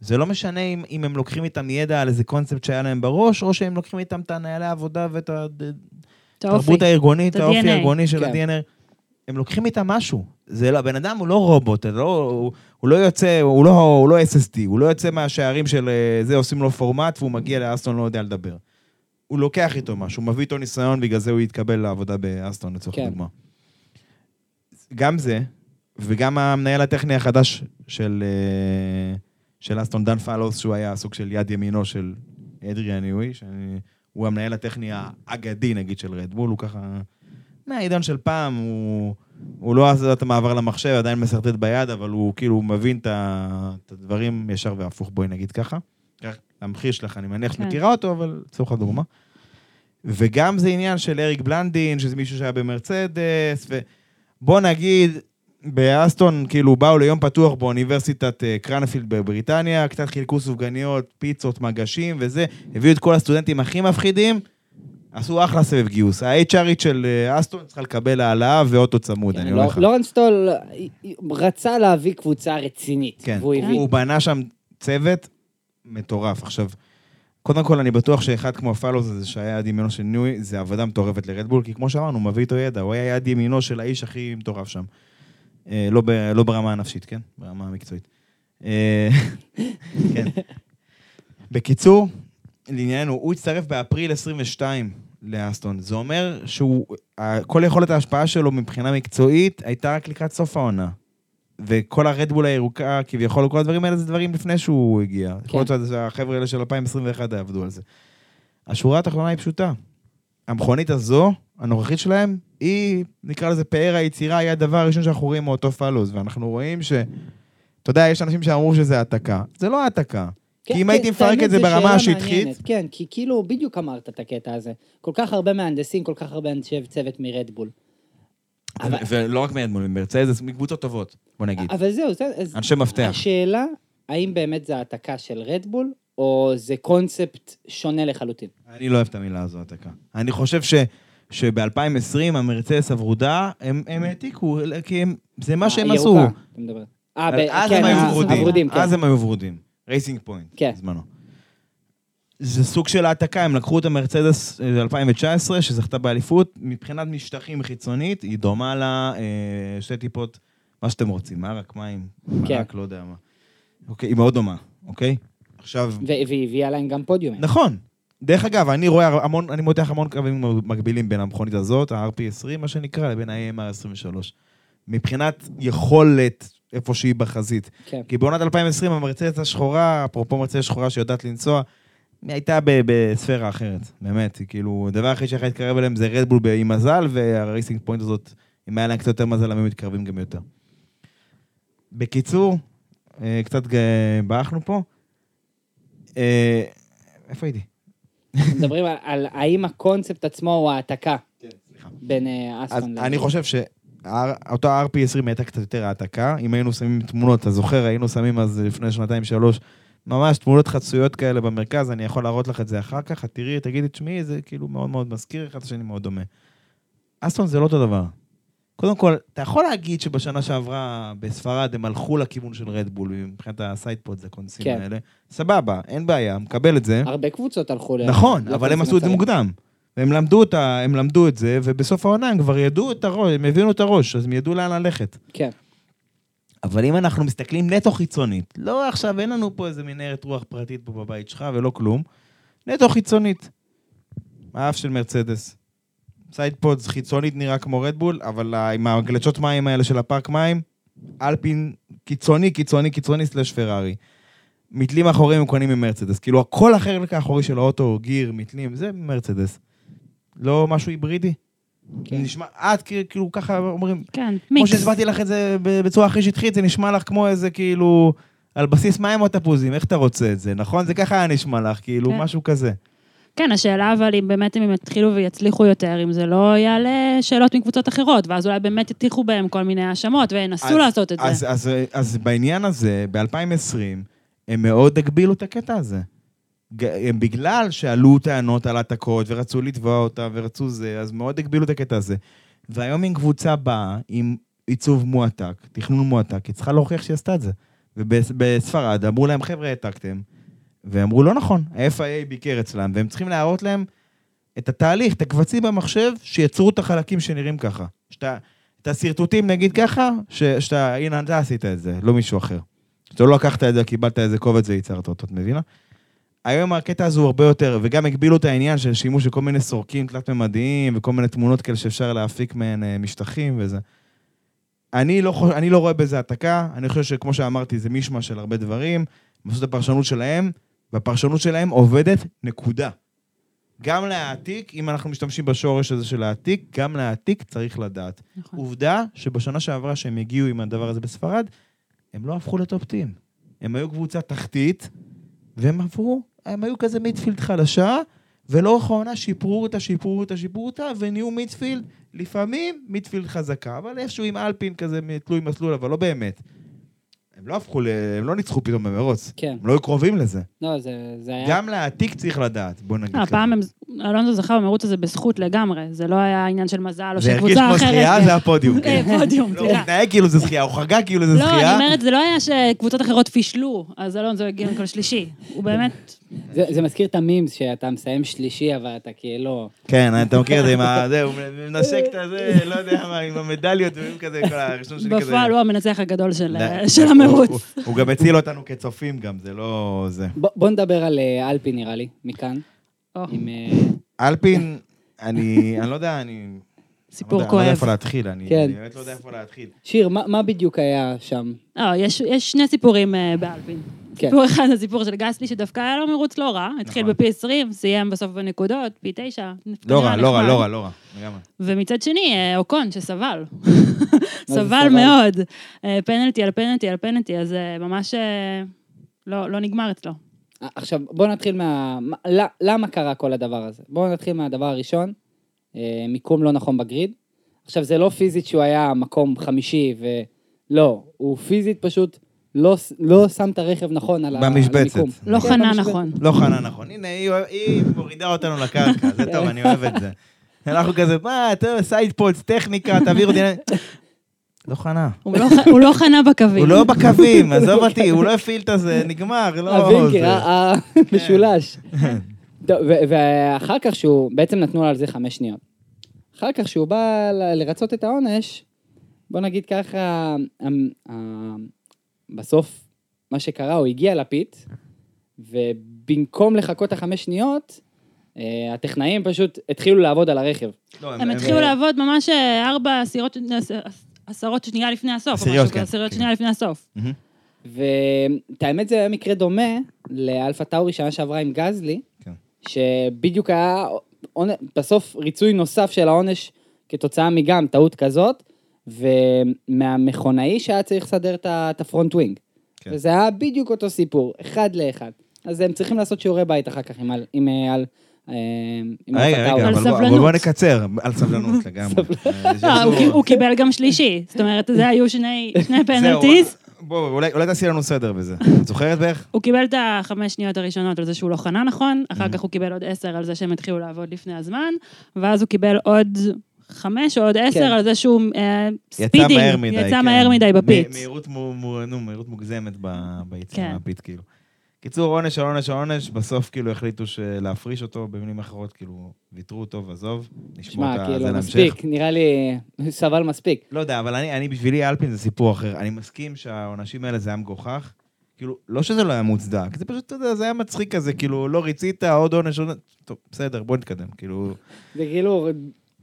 זה לא משנה אם, אם הם לוקחים איתם ידע על איזה קונספט שהיה להם בראש, או שהם לוקחים איתם את הנהלי העבודה ואת. התרבות הארגונית,
את
האופי. הארגוני של
כן.
ה-DNA. הם לוקחים איתם משהו. זה לא, הבן אדם הוא לא רובוט, הוא לא, הוא, הוא לא יוצא, הוא לא, הוא לא SSD, הוא לא יוצא מהשערים של אה, זה, עושים לו פורמט, והוא מגיע לאסטון, לא יודע לדבר. הוא לוקח איתו משהו, הוא מביא איתו ניסיון, בגלל זה הוא יתקבל לעבודה באסטון, לצורך
כן.
דוגמה. גם זה, וגם המנהל הטכני החדש של, אה, של אסטון, דן פלוס, שהוא היה סוג של יד ימינו של אדריאן יואי, שהוא המנהל הטכני האגדי, נגיד, של רדבול, הוא ככה... מהעידן של פעם, הוא, הוא לא עשה את המעבר למחשב, עדיין מסרטט ביד, אבל הוא כאילו הוא מבין את הדברים ישר והפוך, בואי נגיד ככה. כך, המחיר שלך, אני מניח שאת
כן.
מכירה אותו, אבל לצורך הדוגמה. וגם זה עניין של אריק בלנדין, שזה מישהו שהיה במרצדס, ובוא נגיד, באסטון, כאילו, באו ליום פתוח באוניברסיטת אה, קרנפילד בבריטניה, קצת חילקו סופגניות, פיצות, מגשים וזה, הביאו את כל הסטודנטים הכי מפחידים, עשו אחלה סבב גיוס. ה-HRית של אה, אסטון צריכה לקבל העלאה ואוטו צמוד, אני
כן,
אומר לך.
לא- לורנס טול אה, רצה להביא קבוצה רצינית,
כן,
והוא הביא.
הוא בנה שם צוות מטורף. עכשיו, קודם כל, אני בטוח שאחד כמו הפלוס הזה, שהיה יד ימינו של ניוי, זה עבודה מטורפת לרדבול, כי כמו שאמרנו, הוא מביא איתו ידע, הוא היה יד ימינו של האיש הכי מטורף שם. אה, לא, ב, לא ברמה הנפשית, כן? ברמה המקצועית. אה, כן. בקיצור, לענייננו, הוא הצטרף באפריל 22 לאסטון. זה אומר שהוא, כל יכולת ההשפעה שלו מבחינה מקצועית הייתה רק לקראת סוף העונה. וכל הרדבול הירוקה, כביכול, כל הדברים האלה זה דברים לפני שהוא הגיע.
כן.
יכול להיות שהחבר'ה האלה של 2021 יעבדו על זה. השורה התחתונה היא פשוטה. המכונית הזו, הנוכחית שלהם, היא, נקרא לזה פאר היצירה, היא הדבר הראשון שאנחנו רואים מאותו פלוס, ואנחנו רואים ש... אתה יודע, יש אנשים שאמרו שזה העתקה. זה לא העתקה.
כן,
כי אם
כן,
הייתי מפרק את זה ברמה השטחית.
כן, כי כאילו, בדיוק אמרת את הקטע הזה. כל כך הרבה מהנדסים, כל כך הרבה אנשי צוות מרדבול. אבל-
ולא רק מרדבול, מרצדס, מקבוצות טובות, בוא נגיד.
אבל זהו, זה... אז
אנשי מפתח.
השאלה, האם באמת זה העתקה של רדבול, או זה קונספט שונה לחלוטין?
אני לא אוהב את המילה הזו, העתקה. אני חושב ש... שב-2020 המרצדס הוורודה, הם, הם העתיקו, כי הם, זה מה שהם עשו.
הירוקה, אתה מדבר. אה, ב-
אז
כן,
הם היו ורודים.
כן.
אז הם היו ורודים. Racing Point,
כן.
בזמנו. זה סוג של העתקה, הם לקחו את המרצדס אה, 2019, שזכתה באליפות, מבחינת משטחים חיצונית, היא דומה לה אה, שתי טיפות, מה שאתם רוצים, מרק, מים,
כן.
מרק, לא יודע מה. אוקיי, היא מאוד דומה, אוקיי? עכשיו,
והיא הביאה להם גם פודיומים.
נכון. דרך אגב, אני רואה המון, אני מותח המון קווים מקבילים בין המכונית הזאת, ה-RP20, מה שנקרא, לבין ה-AMR23. מבחינת יכולת, איפה שהיא בחזית.
כן.
כי בעונת 2020 המרצדס השחורה, אפרופו מרצדס שחורה שיודעת לנסוע, היא הייתה ב- בספירה אחרת, באמת. היא כאילו, הדבר היחיד שיכול להתקרב אליהם זה רדבול עם מזל, והרייסינג פוינט הזאת, אם היה להם קצת יותר מזל, הם מתקרבים גם יותר. בקיצור, אה, קצת ברחנו פה. אה, איפה הייתי?
מדברים על- האם הקונספט עצמו הוא העתקה
כן, סליחה.
בין אה, אסטון
אני חושב שאותו RP20 הייתה קצת יותר העתקה. אם היינו שמים תמונות, אתה זוכר, היינו שמים אז לפני שנתיים-שלוש, ממש תמונות חצויות כאלה במרכז, אני יכול להראות לך את זה אחר כך, את תראי, תגידי, תשמעי, זה כאילו מאוד מאוד מזכיר, אחד השני מאוד דומה. אסטון זה לא אותו דבר. קודם כל, אתה יכול להגיד שבשנה שעברה בספרד הם הלכו לכיוון של רדבול, מבחינת ה sidepod, הקונסים
כן.
האלה. סבבה, אין בעיה, מקבל את זה.
הרבה קבוצות הלכו ל...
נכון, אבל הם עשו את זה. מוקדם. והם למדו, אותה, הם למדו את זה, ובסוף העונה הם כבר ידעו את הראש, הם הבינו את הראש, אז הם ידעו לאן ללכת.
כן.
אבל אם אנחנו מסתכלים נטו חיצונית, לא עכשיו, אין לנו פה איזה מנהרת רוח פרטית פה בבית שלך ולא כלום, נטו חיצונית. האף של מרצדס, sidepods חיצונית נראה כמו רדבול, אבל עם הגלצ'ות מים האלה של הפארק מים, אלפין קיצוני, קיצוני, קיצוני slash פרארי. מתלים אחוריים הם קונים ממרצדס. כאילו, הכל החלק האחורי של האוטו, גיר, מתלים, זה מרצדס. לא משהו היברידי.
כן.
נשמע, את כאילו- ככה אומרים,
כן,
כמו. שהסברתי לך את זה ב- בצורה הכי שטחית, זה נשמע לך כמו איזה כאילו, על בסיס מים או תפוזים, איך אתה רוצה את זה, נכון? זה ככה היה נשמע לך, כאילו,
כן.
משהו כזה.
כן, השאלה אבל אם באמת אם הם יתחילו ויצליחו יותר, אם זה לא יעלה שאלות מקבוצות אחרות, ואז אולי באמת יטיחו בהם כל מיני האשמות וינסו
אז-
לעשות את
אז,
זה.
אז, אז, אז בעניין הזה, ב-2020, הם מאוד הגבילו את הקטע הזה. בגלל שעלו טענות על העתקות, ורצו לתבוע אותה, ורצו זה, אז מאוד הגבילו את הקטע הזה. והיום אם קבוצה באה עם עיצוב מועתק, תכנון מועתק, היא צריכה להוכיח שהיא עשתה את זה. ובספרד אמרו להם, חבר'ה, העתקתם. ואמרו, לא נכון, ה-FIA ביקר אצלם, והם צריכים להראות להם את התהליך, את הקבצים במחשב, שיצרו את החלקים שנראים ככה. שאתה, את השרטוטים נגיד ככה, ש, שאתה, הנה, אתה עשית את זה, לא מישהו אחר. שאתה לא לקחת את זה, קיבלת איזה קובץ וייצרת אותו, את מבינה? היום הקטע הזה הוא הרבה יותר, וגם הגבילו את העניין של שימוש של כל מיני סורקים תלת-ממדיים, וכל מיני תמונות כאלה שאפשר להפיק מהן אה, משטחים וזה. אני לא, חוש- אני לא רואה בזה העתקה, אני חושב שכמו שאמרתי, זה מישמע של הרבה דברים, הם עשו את הפרשנות שלהם, והפרשנות שלהם עובדת, נקודה. גם להעתיק, אם אנחנו משתמשים בשורש הזה של להעתיק, גם להעתיק צריך לדעת.
נכון.
עובדה שבשנה שעברה שהם הגיעו עם הדבר הזה בספרד, הם לא הפכו לטופטים. הם היו קבוצה תחתית, והם עברו, הם היו כזה מידפילד חלשה, ולאורך העונה שיפרו אותה, שיפרו אותה, שיפרו אותה, ונהיו מידפילד, לפעמים מידפילד חזקה, אבל איפשהו עם אלפין כזה תלוי מסלול, אבל לא באמת. הם לא הפכו, ל... הם לא ניצחו פתאום במרוץ.
כן.
הם לא היו קרובים לזה.
לא, זה, זה היה...
גם להעתיק צריך לדעת, בוא נגיד.
אה,
ככה.
הפעם הם- אלונזו זכה במרוץ הזה בזכות לגמרי, זה לא היה עניין של מזל או
זה
של
הרגיש
קבוצה
כמו
אחרת.
זכייה, זה הפודיום. כן.
פודיום,
לא, הוא. התנהג כאילו זה זכייה, הוא חגג כאילו זה
לא, אני
זכייה.
אומרת, זה לא היה שקבוצות אחרות פישלו, אז אלונזו הגיע במקום שלישי. הוא באמת...
זה, זה מזכיר את המימס שאתה מסיים שלישי, אבל אתה כאילו...
כן, אתה מכיר את זה עם ה... זה, הוא מנשק את הזה, לא יודע מה, עם המדליות, ועם כזה, כל הראשון שלי כזה.
בפועל הוא המנצח הגדול של המרוץ.
הוא- הוא גם הציל אותנו כצופים גם, זה לא זה.
בוא, נדבר על אה, אלפי נראה לי, מכאן. אה,
אלפין, אני אני לא יודע, אני...
סיפור
אני לא אני לא יודע
כואב.
איפה להתחיל, אני
כן.
אני באמת לא יודע איפה להתחיל.
שיר, מה, בדיוק היה שם?
אה, יש יש שני סיפורים אה, באלפין.
כן.
סיפור אחד זה סיפור של גסלי, שדווקא היה לו מרוץ לא רע, התחיל
נכון.
בפי 20, סיים בסוף בנקודות, פי 9.
לא רע, לא רע, לא רע, לא רע. לגמרי.
ומצד שני, אה, אוקון, שסבל. סבל? מאוד. אה, פנלטי על פנלטי על פנלטי, אז ממש לא לא נגמר אצלו.
עכשיו, בוא נתחיל מה... למה קרה כל הדבר הזה? בואו נתחיל מהדבר הראשון, מיקום לא נכון ב grid. עכשיו, זה לא פיזית שהוא היה מקום חמישי, ולא, הוא פיזית פשוט לא, לא שם את הרכב נכון על
במשבצת.
המיקום.
לא
כן,
חנה
במשבצת.
נכון.
לא חנה נכון. הנה, היא- היא מורידה אותנו לקרקע, זה טוב, אני אוהב את זה. אנחנו כזה, מה, טוב, sidepods, טכניקה, תעבירו אותי. לא חנה.
הוא לא הוא לא חנה בקווים.
הוא לא בקווים, עזוב אותי, הוא לא הפעיל את הזה, נגמר, לא...
הווינקר,
זה.
ה- המשולש. טוב, ו- ואחר כך שהוא, בעצם נתנו על זה חמש שניות. אחר כך שהוא בא לרצות את העונש, בוא נגיד ככה, אמ, בסוף מה שקרה, הוא הגיע לפיט, ובמקום לחכות החמש שניות, אה, הטכנאים פשוט התחילו לעבוד על הרכב.
לא,
הם התחילו לעבוד ממש אה, ארבע עשירות, עשרות שנייה לפני הסוף. או
עשיריות, כן,
עשיריות
כן.
שנייה לפני הסוף.
ואת האמת זה היה מקרה דומה לאלפה טאורי שנה שעברה עם גזלי,
כן.
שבדיוק היה בסוף ריצוי נוסף של העונש כתוצאה מגם טעות כזאת, ומהמכונאי שהיה צריך לסדר את ה front wing.
כן.
וזה היה בדיוק אותו סיפור, אחד לאחד. אז הם צריכים לעשות שיעורי בית אחר כך עם על- עם אה, על- אה, עם אלפה
רגע, רגע.
על
אבל בוא-
סבלנות.
בוא נקצר, על סבלנות לגמרי. אה,
לא, הוא קיבל גם שלישי. זאת אומרת, זה היו שני penalties.
בוא, אולי אולי תעשי לנו סדר בזה. את זוכרת בערך?
הוא קיבל את החמש שניות הראשונות על זה שהוא לא חנה נכון, אחר כך הוא קיבל עוד עשר על זה שהם התחילו לעבוד לפני הזמן, ואז הוא קיבל עוד חמש או עוד עשר
כן.
על זה שהוא אה,
יצא
speeding,
מהר מדי.
יצא
כן.
מהר מדי ב pit.
מ- מהירות מו- מו- נו, מהירות מוגזמת ב- ביציאה
כן.
מה pit, כאילו. קיצור, עונש על עונש על עונש, בסוף כאילו החליטו להפריש אותו, במילים אחרות, כאילו, ויתרו אותו ועזוב, נשמור
שמע,
את זה
כאילו. מספיק, נראה לי, סבל מספיק.
לא יודע, אבל אני, אני בשבילי אלפין זה סיפור אחר. אני מסכים שהעונשים האלה זה היה מגוחך. כאילו, לא שזה לא היה מוצדק, זה פשוט, אתה יודע, זה היה מצחיק כזה, כאילו, לא ריצית, עוד עונש, עוד... טוב, בסדר, בוא נתקדם, כאילו...
זה כאילו,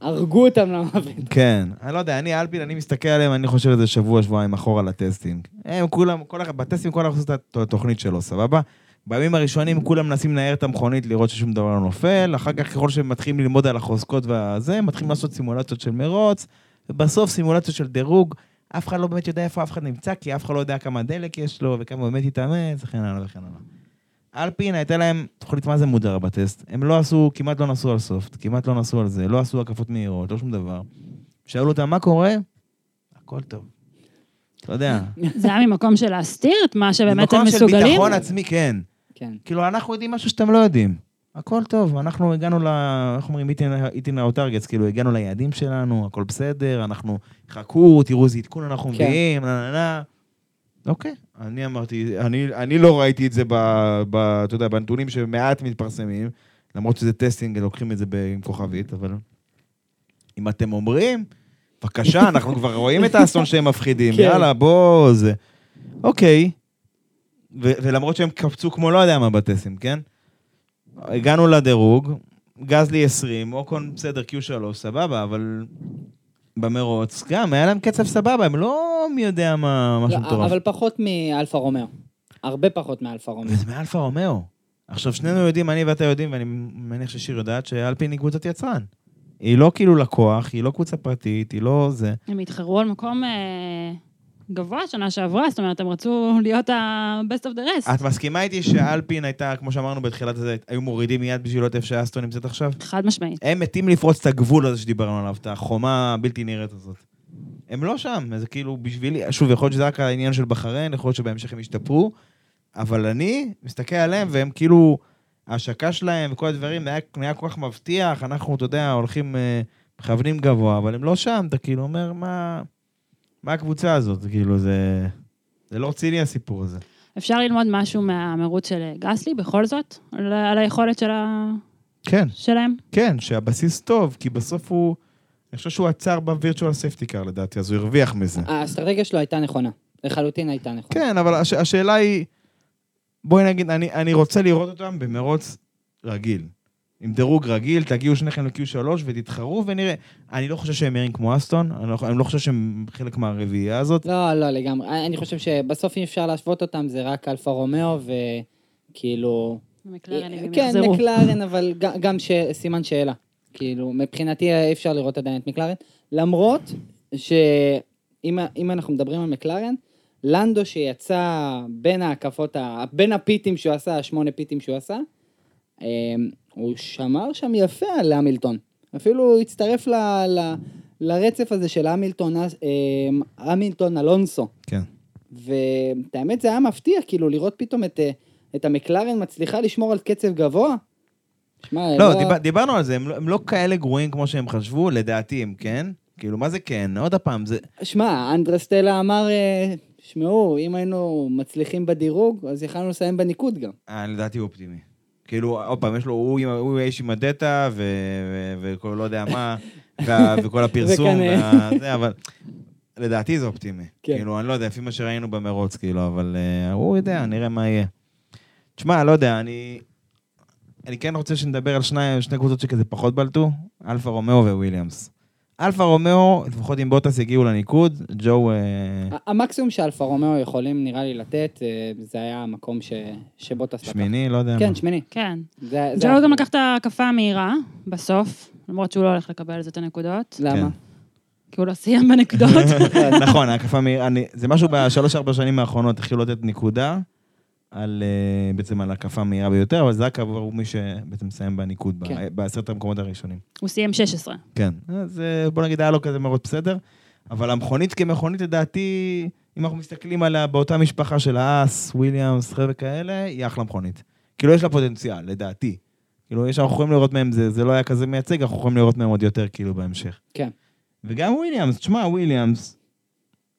הרגו אותם למוות.
כן, אני לא יודע, אני אלפין, אני מסתכל עליהם, אני חושב איזה שבוע, שבועיים אחורה ל testing. הם כולם, כל אחד, ב testing כל אחד עושה את התוכנית שלו, סבבה? בימים הראשונים כולם מנסים לנער את המכונית, לראות ששום דבר לא נופל, אחר כך ככל שהם מתחילים ללמוד על החוזקות והזה, מתחילים לעשות סימולציות של מרוץ, ובסוף סימולציות של דירוג, אף אחד לא באמת יודע איפה אף אחד נמצא, כי אף אחד לא יודע כמה דלק יש לו, וכמה באמת יתאמץ, וכן הלאה וכן הלאה. אלפין הייתה להם תוכנית מה זה מודרה בטסט, הם לא עשו, כמעט לא נסעו על סופט, כמעט לא נסעו על זה, לא עשו הקפות מהירות, לא שום דבר. שאלו אותם מה קורה, הכל טוב. אתה יודע.
זה היה ממקום של להסתיר את מה שבאמת הם
ממקום של
מסוגלים?
ביטחון עצמי, כן.
כן.
כאילו, אנחנו יודעים משהו שאתם לא יודעים. הכל טוב, אנחנו הגענו ל... איך אומרים? hitting our targets, כאילו, הגענו ליעדים שלנו, הכל בסדר, אנחנו... חכו, תראו איזה עדכון אנחנו
כן.
מביאים, נה נה נה. אוקיי, אני אמרתי, אני, אני לא ראיתי את זה ב... ב... אתה יודע, בנתונים שמעט מתפרסמים, למרות שזה testing, לוקחים את זה ב- עם כוכבית, אבל... אם אתם אומרים, בבקשה, אנחנו כבר רואים את האסון שהם מפחידים,
כן.
יאללה, בוא, זה... אוקיי. ו- ולמרות שהם קפצו כמו לא יודע מה בטסטים, כן? הגענו לדירוג, גזלי 20, אוקון בסדר, Q3, סבבה, אבל במרוץ, גם היה להם קצב סבבה, הם לא מי יודע מה, משהו
לא,
מטורף.
אבל פחות מאלפה רומאו. הרבה פחות מאלפה רומאו.
וזה מאלפה רומאו. עכשיו, שנינו יודעים, אני ואתה יודעים, ואני מניח ששיר יודעת, שאלפין היא קבוצת יצרן. היא לא כאילו לקוח, היא לא קבוצה פרטית, היא לא זה.
הם התחרו על מקום אה, גבוה שנה שעברה, זאת אומרת, הם רצו להיות ה-best of the rest.
את מסכימה איתי שאלפין הייתה, כמו שאמרנו בתחילת הזה, היו מורידים מיד בשביל לראות איפה שאסטון נמצאת עכשיו?
חד משמעית.
הם מתים לפרוץ את הגבול הזה שדיברנו עליו, את החומה הבלתי נראית הזאת. הם לא שם, זה כאילו בשבילי, שוב, יכול להיות שזה רק העניין של בחריין, יכול להיות שבהמשך הם ישתפרו, אבל אני מסתכל עליהם והם כאילו, ההשקה שלהם וכל הדברים, היה, היה כל כך מבטיח, אנחנו, אתה יודע, הולכים, אה, מכוונים גבוה, אבל הם לא שם, אתה כאילו אומר, מה, מה הקבוצה הזאת? כאילו, זה, זה לא רציני הסיפור הזה.
אפשר ללמוד משהו מהמרוץ של גסלי, בכל זאת, על, על היכולת של ה...
כן,
שלהם.
כן, שהבסיס טוב, כי בסוף הוא, אני חושב שהוא עצר בווירטואל סייפטי קאר לדעתי, אז הוא הרוויח מזה.
האסטרטגיה שלו הייתה נכונה. לחלוטין הייתה נכונה.
כן, אבל הש, השאלה היא, בואי נגיד, אני, אני רוצה לראות אותם במרוץ רגיל. עם דירוג רגיל, תגיעו שניכם ל-Q3 ותתחרו ונראה. אני לא חושב שהם מהירים כמו אסטון, אני לא, אני לא חושב שהם חלק מהרביעייה הזאת.
לא, לא, לגמרי. אני חושב שבסוף אי אפשר להשוות אותם, זה רק אלפה רומאו, וכאילו...
מקלרנים, הם
כן,
יחזרו.
מקלרן, אבל גם ש... סימן שאלה. כאילו, מבחינתי אי אפשר לראות עדיין את מקלרן, למרות שאם אם אנחנו מדברים על מקלרן, לנדו שיצא בין ההקפות. בין הפיטים שהוא עשה, השמונה פיטים שהוא עשה, אמ, הוא שמר שם יפה על המילטון. אפילו הצטרף ל... ל... לרצף הזה של המילטון, אמ, המילטון אלונסו.
כן.
ואת האמת זה היה מפתיע, כאילו, לראות פתאום את, אה, את המקלרן מצליחה לשמור על קצב גבוה. שמע,
לא, דיבר, דיברנו על זה, הם לא, הם לא כאלה גרועים כמו שהם חשבו, לדעתי הם כן. כאילו, מה זה כן? עוד פעם, זה...
שמע, אנדרסטלה אמר, אה, שמעו, אם היינו מצליחים בדירוג, אז יכלנו לסיים בניקוד גם.
אה, לדעתי הוא אופטימי. כאילו, עוד פעם, יש לו, הוא, האיש עם הדאטה, ו- וכל לא יודע מה, וכל הפרסום,
וכנראה.
וה- זה, אבל לדעתי זה אופטימי.
כן.
כאילו, אני לא יודע, לפי מה שראינו במרוץ, כאילו, אבל אה, הוא יודע, נראה מה יהיה. תשמע, לא יודע, אני... אני כן רוצה שנדבר על שני, שני קבוצות שכזה פחות בלטו, אלפה רומאו וויליאמס. אלפה רומאו, לפחות אם בוטס יגיעו לניקוד, ג'ו... אה,
המקסימום שאלפה רומאו יכולים נראה לי לתת, אה, זה היה המקום ש... שבוטס.
שמיני, לא יודע
כן,
מה.
שמיני.
כן.
זה- זה
ג'ו גם לקח את ההקפה המהירה, בסוף, למרות שהוא לא הולך לקבל על זה את הנקודות,
למה?
כן.
כי הוא לא סיים בנקודות.
נכון, ההקפה מהירה, אני- זה משהו בשלוש-ארבע שנים האחרונות התחילו לתת נקודה, על, אה, בעצם על הקפה מהירה ביותר, אבל זה רק עבור מי שבעצם מסיים בניקוד,
כן.
בעשרת המקומות הראשונים.
הוא סיים 16.
כן. אז אה, בוא נגיד, היה לו כזה מרוץ בסדר, אבל המכונית כמכונית, לדעתי, אם אנחנו מסתכלים עליה באותה משפחה של האס, וויליאמס, חבר'ה כאלה, היא אחלה מכונית. כאילו, יש לה פוטנציאל, לדעתי. כאילו, יש, אנחנו יכולים לראות מהם, זה, זה לא היה כזה מייצג, אנחנו יכולים לראות מהם עוד יותר, כאילו, בהמשך.
כן.
וגם וויליאמס, תשמע, וויליאמס,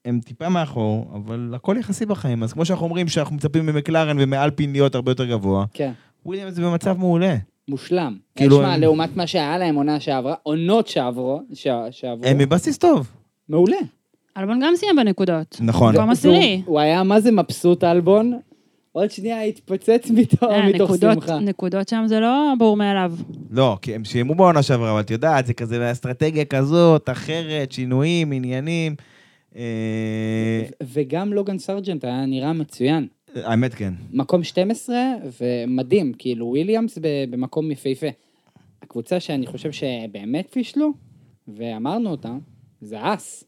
הם טיפה מאחור, אבל הכל יחסי בחיים. אז כמו שאנחנו אומרים שאנחנו מצפים ממקלרן ומאלפין להיות הרבה יותר גבוה,
כן.
וויליאמס זה במצב מעולה.
מושלם.
כאילו.
תשמע,
הם-
לעומת מה שהיה להם עונה שעברה, עונות שעברו, ש... שעברו,
הם בבסיס טוב.
מעולה.
אלבון גם סיים בנקודות.
נכון.
מקום עשירי.
הוא, הוא היה מה זה מבסוט אלבון, עוד שנייה התפוצץ מתוך
אה,
מתוך
נקודות-
שמחה.
נקודות שם זה לא ברור מאליו.
לא, כי הם סיימו בעונה שעברה, אבל את יודעת, זה כזה אסטרטגיה כזאת, אחרת, שינויים, עניינים. אה,
וגם לוגן סרג'נט היה נראה מצוין.
האמת כן.
מקום 12, ומדהים, כאילו וויליאמס במקום יפהפה. הקבוצה שאני חושב שבאמת פישלו, ואמרנו אותה, זה אס.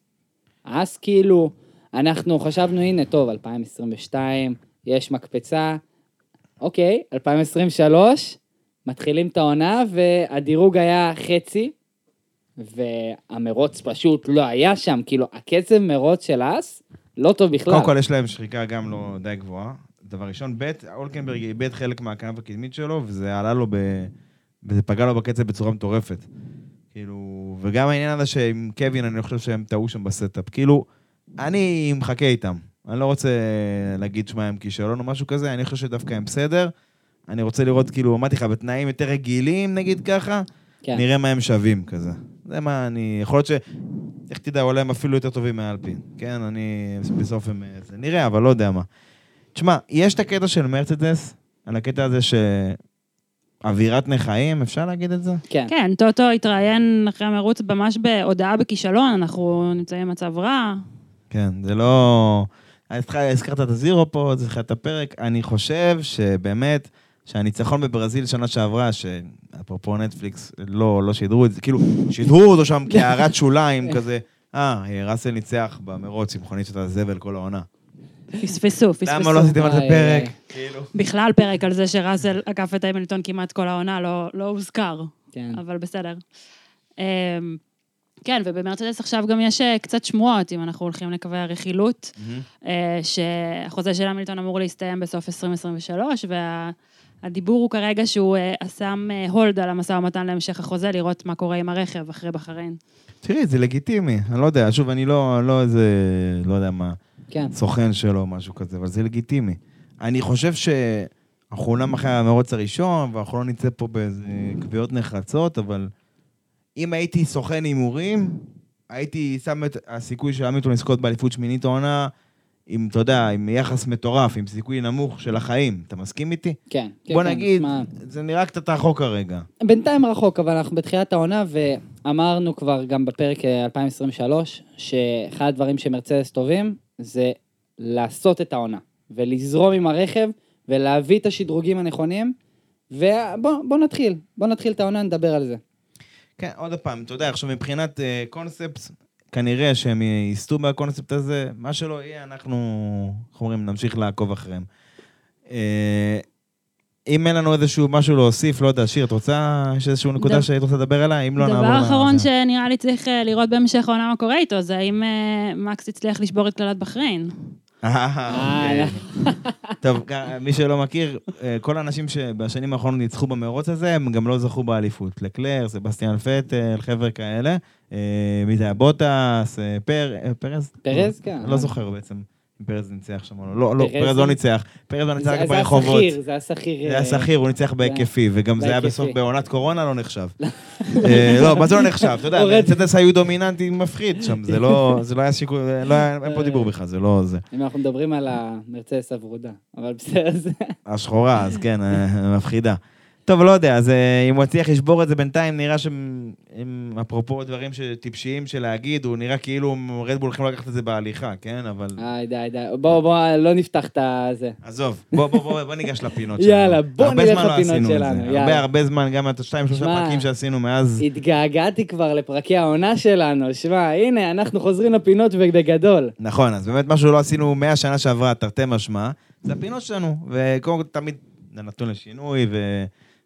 אס כאילו, אנחנו חשבנו, הנה, טוב, 2022, יש מקפצה, אוקיי, 2023, מתחילים את העונה, והדירוג היה חצי, והמרוץ פשוט לא היה שם, כאילו, הקצב מרוץ של האס, לא טוב בכלל.
קודם כל, יש להם שחיקה גם לא די גבוהה, דבר ראשון. ב', הולקנברג איבד חלק מהכנף הקדמית שלו, וזה עלה לו ב... וזה פגע לו בקצב בצורה מטורפת. כאילו, וגם העניין הזה שעם קווין, אני חושב שהם טעו שם ב setup. כאילו, אני מחכה איתם. אני לא רוצה להגיד שמע הם כישלון או משהו כזה, אני חושב שדווקא הם בסדר. אני רוצה לראות, כאילו, אמרתי לך, בתנאים יותר רגילים, נגיד ככה,
כן.
נראה מה הם שווים כזה. זה מה אני... יכול להיות ש... איך תדע, אולי הם אפילו יותר טובים מהאלפין. כן, אני... בסוף הם... אה, זה נראה, אבל לא יודע מה. תשמע, יש את הקטע של מרצדס, על הקטע הזה ש... אווירת נכאים, אפשר להגיד את זה?
כן.
כן, טוטו התראיין אחרי המרוץ ממש בהודעה בכישלון, אנחנו נמצאים במצב רע.
כן, זה לא... הזכרת את הזירו פה, זכרת את הפרק. אני חושב שבאמת, שהניצחון בברזיל שנה שעברה, שאפרופו נטפליקס, לא, לא שידרו את זה, כאילו, שידרו אותו שם כהערת שוליים, כזה, אה, ראסל ניצח במרוץ עם מכונית של הזבל כל העונה.
פספסו, פספסו.
למה לא עשיתם על זה פרק? כאילו.
בכלל פרק על זה שראסל עקף את המילטון כמעט כל העונה, לא, לא הוזכר,
כן.
אבל בסדר. אמ, כן, ובמרצדס עכשיו גם יש אה, קצת שמועות, אם אנחנו הולכים לקווי הרכילות, אה, שהחוזה של המילטון אמור להסתיים בסוף 2023, והדיבור הוא כרגע שהוא אה, שם אה, הולד על המשא ומתן להמשך החוזה, לראות מה קורה עם הרכב אחרי בחריין.
תראי, זה לגיטימי, אני לא יודע, שוב, אני לא, לא איזה, לא יודע מה,
כן.
סוכן שלו או משהו כזה, אבל זה לגיטימי. אני חושב שאנחנו אומנם אחרי המרוץ הראשון, ואנחנו לא נצא פה באיזה קביעות נחרצות, אבל אם הייתי סוכן הימורים, הייתי שם את הסיכוי של המילטון לזכות באליפות שמינית העונה, עם, אתה יודע, עם יחס מטורף, עם סיכוי נמוך של החיים. אתה מסכים איתי?
כן. כן,
בוא
כן,
נגיד,
שמע,
זה נראה קצת רחוק כרגע.
בינתיים רחוק, אבל אנחנו בתחילת העונה, ואמרנו כבר גם בפרק אה, 2023, שאחד הדברים שמרצדס טובים, זה לעשות את העונה, ולזרום עם הרכב, ולהביא את השדרוגים הנכונים, ובוא בוא נתחיל, בוא נתחיל את העונה, נדבר על זה.
כן, עוד פעם, אתה יודע, עכשיו מבחינת קונספט, כנראה שהם ייסטו מהקונספט הזה, מה שלא יהיה, אנחנו, איך אומרים, נמשיך לעקוב אחריהם. אה, אם אין לנו איזשהו משהו להוסיף, לא יודע, שיר, את רוצה, יש איזושהי נקודה
דבר-
שהיית רוצה לדבר עליה? אם לא, נעבור...
דבר אחרון. שנראה לי צריך אה, לראות בהמשך העונה מה קורה איתו, זה האם אה, מקס הצליח לשבור את קללת בחריין.
אה. טוב, מי שלא מכיר, אה, כל האנשים שבשנים האחרונות ניצחו במרוץ הזה, הם גם לא זכו באליפות. לקלר, סבסטיאן פטל, חבר'ה כאלה. אה, מי זה היה? בוטס, פר- פרז?
פרז, כן.
לא זוכר בעצם פרז ניצח שם לא. לא, לא,
פרז
לא ניצח. פרז לא ניצח רק
זה היה
ברחובות.
שכיר, זה היה שכיר.
זה היה
אה,
שכיר, הוא ניצח בהיקפי, וגם זה היה. בסוף בעונת קורונה, לא נחשב. אה, לא, מה זה לא נחשב? אתה יודע. מרצדס היו דומיננטיים מפחיד שם, זה לא זה לא היה שיקול, לא היה, אין פה דיבור בכלל, זה לא זה.
אם אנחנו מדברים על המרצדס הוורודה, אבל בסדר, זה...
השחורה, אז כן, אה, מפחידה. טוב, לא יודע, אז אם הוא יצליח לשבור את זה בינתיים, נראה שהם, הם, אפרופו דברים טיפשיים של להגיד, הוא נראה כאילו רדבול הולכים לקחת את זה בהליכה, כן? אבל...
איי, די, די. בוא, בוא, לא נפתח את הזה.
עזוב, בוא, בוא, בוא, בוא ניגש לפינות שלנו.
יאללה, בוא
הרבה
נלך
זמן לא
לפינות
עשינו את
שלנו,
זה. הרבה, הרבה זמן, גם את השתיים, שלושה פרקים שעשינו מאז...
התגעגעתי כבר לפרקי העונה שלנו. שמע, הנה, אנחנו חוזרים לפינות ובגדול.
נכון, אז באמת משהו לא עשינו מהשנה שעברה, תרתי משמע, זה הפינות שלנו, וקודם כל תמיד זה נתון לשינוי,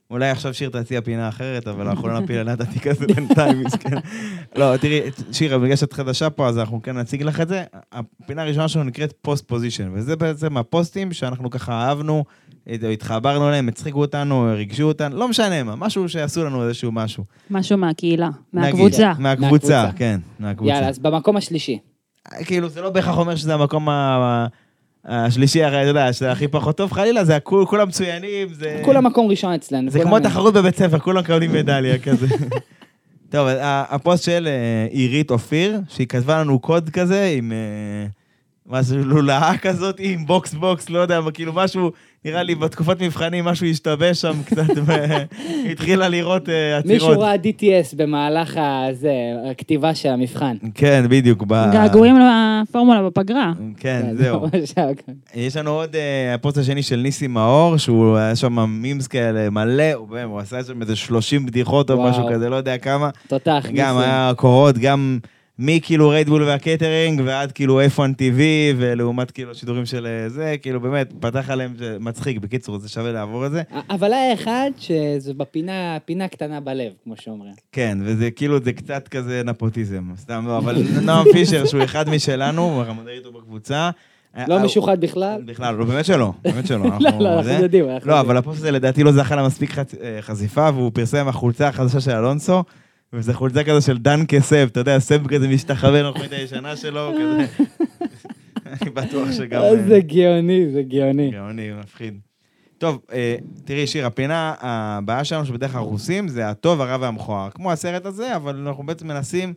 ואולי עכשיו שיר תציע פינה אחרת, אבל אנחנו לא נפיל עליה את התיק הזה בינתיים, מסכן. לא, תראי, שיר, בגלל שאת חדשה פה, אז אנחנו כן נציג לך את זה. הפינה הראשונה שלנו נקראת פוסט פוזיישן, וזה בעצם הפוסטים שאנחנו ככה אהבנו, התחברנו אליהם, הצחיקו אותנו, ריגשו אותנו, לא משנה מה, משהו שעשו לנו איזשהו משהו.
משהו מהקהילה, מהקבוצה.
מהקבוצה,
מהקבוצה.
כן, מהקבוצה.
יאללה, אז במקום השלישי.
כאילו, זה לא בהכרח אומר שזה המקום ה- השלישי, הרי אתה יודע, שזה הכי פחות טוב, חלילה, זה הכול, כולם מצוינים, זה...
כולם מקום ראשון אצלנו.
זה כמו תחרות בבית ספר, כולם מקבלים מדליה כזה. טוב, הפוסט של אה, עירית אופיר, שהיא כתבה לנו קוד כזה עם, אה, משהו לולאה כזאת עם box box, לא יודע, כאילו משהו, נראה לי בתקופת מבחנים משהו השתבש שם קצת, והתחילה לראות אה, עצירות.
מישהו ראה DTS במהלך הזה, הכתיבה של המבחן.
כן, בדיוק. ב-
געגועים לפורמולה בפגרה.
כן, זהו.
היה כזה.
יש לנו עוד, אה, הפוסט השני של ניסים מאור, שהוא היה שם memes כאלה מלא, הוא עשה שם איזה 30 בדיחות או. משהו כזה, לא יודע כמה.
תותח,
גם
ניסים.
היה קורות, גם מכאילו רדבול והקייטרינג, ועד כאילו F1 TV, ולעומת כאילו שידורים של אה, זה, כאילו באמת, פתח עליהם, מצחיק, בקיצור, זה שווה לעבור את זה.
אבל היה אחד שזה בפינה, פינה קטנה בלב, כמו שאומרים.
כן, וזה כאילו, זה קצת כזה נפוטיזם, סתם לא, אבל נועם פישר, שהוא אחד משלנו, הוא מדבר איתו בקבוצה.
לא
אה,
משוחד בכלל?
בכלל, לא, באמת שלא, באמת שלא.
לא, לא, אנחנו יודעים.
לא. אבל הפוסט הזה לדעתי לא זכה לה מספיק אה, חשיפה, והוא פרסם החולצה החדשה של אלונסו, וזו חולצה כזו של דן כסב, אתה יודע, סב כזה משתחווה לנוכחית הישנה שלו, כזה. אני בטוח שגם...
אה,
אה,
זה גאוני, זה גאוני.
גאוני, מפחיד. טוב, אה, תראי, שיר, הפינה הבאה שלנו שבדרך כלל אנחנו עושים, זה הטוב, הרע והמכוער. כמו הסרט הזה, אבל אנחנו בעצם מנסים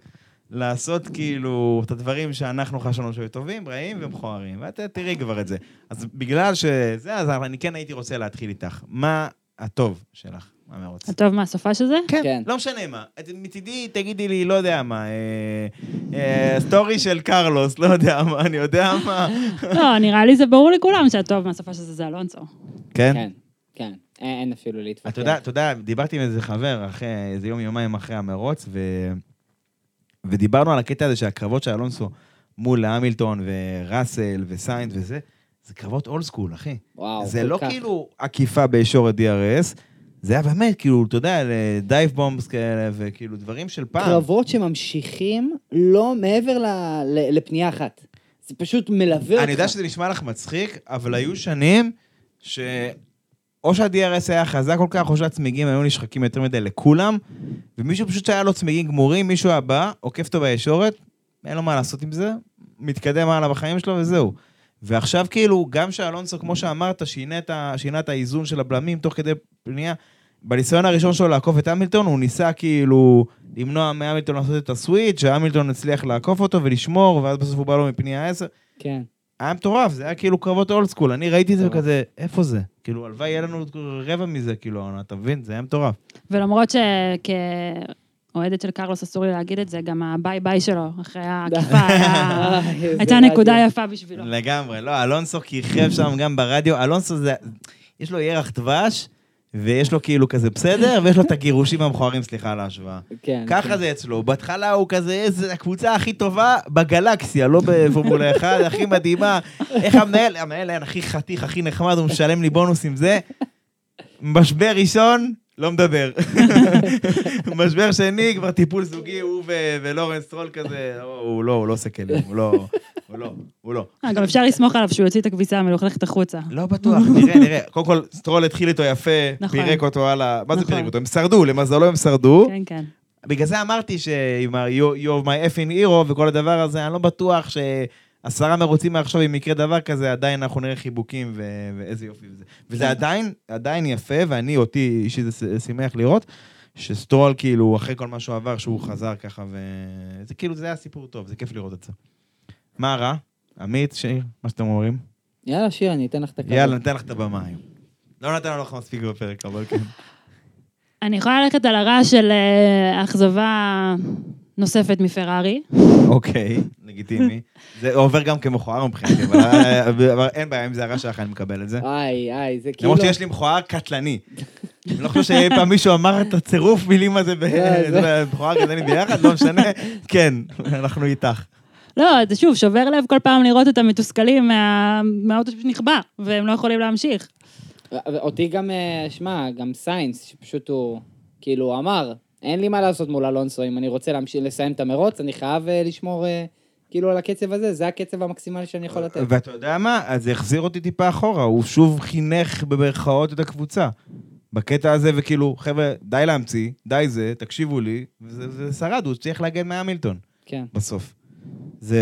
לעשות כאילו את הדברים שאנחנו חשבנו שהיו טובים, רעים ומכוערים. ואת תראי כבר את זה. אז בגלל שזה, אז אני כן הייתי רוצה להתחיל איתך. מה הטוב שלך מהמרוץ?
הטוב מהסופה של זה?
כן.
לא משנה מה. מצידי, תגידי לי, לא יודע מה, אה, אה, סטורי של קרלוס, לא יודע מה, אני יודע מה.
לא, נראה לי זה ברור לכולם שהטוב מהסופה של זה זה אלונסו.
כן?
כן, כן. אין אפילו להתווכח.
אתה יודע, אתה יודע, דיברתי עם איזה חבר אחרי, איזה יום, יומיים אחרי המרוץ, ו... ודיברנו על הקטע הזה שהקרבות של אלונסו מול המילטון וראסל וסיינז וזה, זה קרבות old school, אחי.
וואו,
זה לא
כך.
כאילו עקיפה בישורת DRS, זה היה באמת, כאילו, אתה יודע, dive bombs כאלה, וכאילו דברים של פעם.
קרבות שממשיכים לא מעבר ל- ל- לפנייה אחת. זה פשוט מלווה אותך.
אני יודע שזה נשמע לך מצחיק, אבל היו שנים ש... או שה-DRS היה חזק כל כך, או שהצמיגים היו נשחקים יותר מדי לכולם, ומישהו פשוט שהיה לו צמיגים גמורים, מישהו הבא, עוקף אותו בישורת, אין לו מה לעשות עם זה, מתקדם הלאה בחיים שלו וזהו. ועכשיו כאילו, גם שאלונסו, כמו שאמרת, שינה את, ה... שינה את האיזון של הבלמים תוך כדי פנייה, בניסיון הראשון שלו לעקוף את המילטון, הוא ניסה כאילו למנוע מהמילטון לעשות את הסוויץ', שהמילטון הצליח לעקוף אותו ולשמור, ואז בסוף הוא בא לו מפנייה 10.
כן.
היה מטורף, זה היה כאילו קרבות אולד סקול. אני ראיתי את זה. וכזה, איפה זה? כאילו, הלוואי יהיה לנו רבע מזה, כאילו, אתה מבין? זה היה מטורף.
ולמרות שכאוהדת של קרלוס אסור לי להגיד את זה, גם הביי ביי שלו, אחרי העקיפה, הייתה. נקודה יפה בשבילו.
לגמרי, לא, אלונסו כיכב שם גם ברדיו, אלונסו זה, יש לו ירח דבש, ויש לו כאילו כזה בסדר, ויש לו את הגירושים המכוערים, סליחה על ההשוואה.
כן.
ככה
כן.
זה אצלו, בהתחלה הוא כזה, איזה הקבוצה הכי טובה בגלקסיה, לא בפורמולה 1, הכי מדהימה. איך המנהל, המנהל היה הכי חתיך, הכי נחמד, הוא משלם לי בונוסים, זה. משבר ראשון, לא מדבר. משבר שני, כבר טיפול זוגי, הוא ולורנס סטרול כזה, לא, הוא לא, הוא לא עושה כלים, הוא לא, הוא לא, הוא לא.
אה, גם אפשר לסמוך עליו שהוא יוציא את הכביסה המלוכלכת החוצה.
לא בטוח, נראה, נראה. קודם כל, סטרול התחיל איתו יפה,
נכון.
פירק אותו על ה... מה זה
נכון.
פירק אותו? הם שרדו, למזלו הם שרדו.
כן, כן.
בגלל זה אמרתי שעם ה- You you are my effing hero וכל הדבר הזה, אני לא בטוח שעשרה מרוצים מעכשיו, אם יקרה דבר כזה, עדיין אנחנו נראה חיבוקים ו- ואיזה יופי זה. וזה עדיין, עדיין יפה, ואני, אותי אישית זה שימח לראות, שסטרול כאילו, אחרי כל מה שהוא עבר, שהוא חזר ככה, וזה כאילו, זה היה סיפור טוב, זה כיף לראות את זה. מה רע? עמית, שיר, מה שאתם אומרים?
יאללה, שיר, אני אתן לך את הכבוד.
יאללה, ניתן לך את הבמה היום. לא נתנו לך מספיק בפרק, אבל כן.
אני יכולה ללכת על הרעש של אה, אכזבה נוספת מפרארי.
אוקיי, לגיטימי. זה עובר גם כמכוער מבחינתי, אבל אבל אין בעיה, אם זה הרע שלך, אני מקבל את זה.
איי, איי, זה כאילו...
למרות שיש לי מכוער קטלני. אני לא חושב שאי פעם מישהו אמר את הצירוף מילים הזה, ב-
זה-
אתה יודע, מכוער קטלני ביחד, לא משנה. כן, אנחנו איתך.
לא, זה שוב, שובר לב כל פעם לראות אותם מתוסכלים מה- מהאוטו שנכבה, והם לא יכולים להמשיך.
אותי גם, אה, שמע, גם סיינס, שפשוט הוא, כאילו, אמר, אין לי מה לעשות מול אלונסו, אם אני רוצה להמשיך לסיים את המרוץ, אני חייב אה, לשמור, אה, כאילו, על הקצב הזה, זה הקצב המקסימלי שאני יכול לתת.
ואתה יודע מה? אז זה החזיר אותי טיפה אחורה, הוא שוב חינך במרכאות את הקבוצה. בקטע הזה, וכאילו, חבר'ה, די להמציא, די זה, תקשיבו לי, וזה זה שרד, הוא צריך להגן מהמילטון.
כן.
בסוף. זה...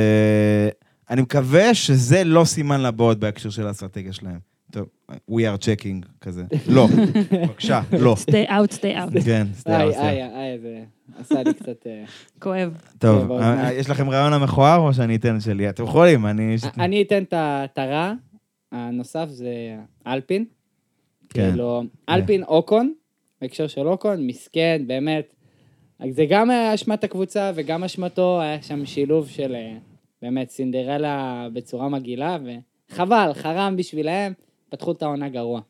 אני מקווה שזה לא סימן לבאות בהקשר של האסטרטגיה שלהם. טוב, we are checking כזה. לא, בבקשה, לא.
stay out, stay out.
כן, סתם,
איי,
סתם.
איי, איי, זה עשה לי קצת... אה,
כואב.
טוב. אה, יש לכם רעיון המכוער או שאני אתן את שלי? אתם יכולים, אני...
אני אתן את הרע, הנוסף זה אלפין.
כן.
כאילו, אלפין אוקון, בהקשר של אוקון, מסכן, באמת. זה גם אשמת הקבוצה וגם אשמתו, היה שם שילוב של אה, באמת סינדרלה בצורה מגעילה, וחבל, חרם בשבילהם, פתחו את העונה גרוע.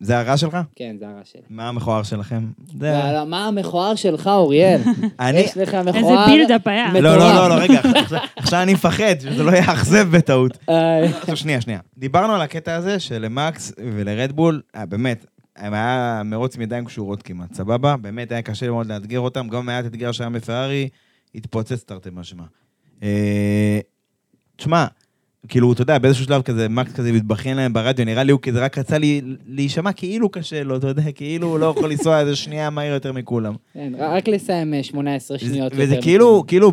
זה הרע שלך?
כן, זה הרע שלי.
מה המכוער שלכם? זה-
לא, מה המכוער שלך, אוריאל?
אני...
יש לך
איזה
מכוער...
בילדאפ היה.
לא, לא, לא, לא, רגע, עכשיו- אני מפחד, שזה לא יאכזב בטעות. עכשיו, שנייה, שנייה. דיברנו על הקטע הזה שלמקס ולרדבול, אה, באמת, הם היה מרוץ מידיים קשורות כמעט, סבבה? באמת היה קשה מאוד לאתגר אותם, גם מעט אתגר שהיה בפרארי, התפוצץ תרתי משמע. אה, תשמע, כאילו, אתה יודע, באיזשהו שלב כזה, מקס כזה מתבכיין להם ברדיו, נראה לי הוא כזה רק רצה לי- להישמע כאילו קשה לו, אתה יודע, כאילו הוא לא יכול לנסוע איזה שנייה מהיר יותר מכולם.
כן, רק לסיים אה, 18 שניות.
וזה כאילו. כאילו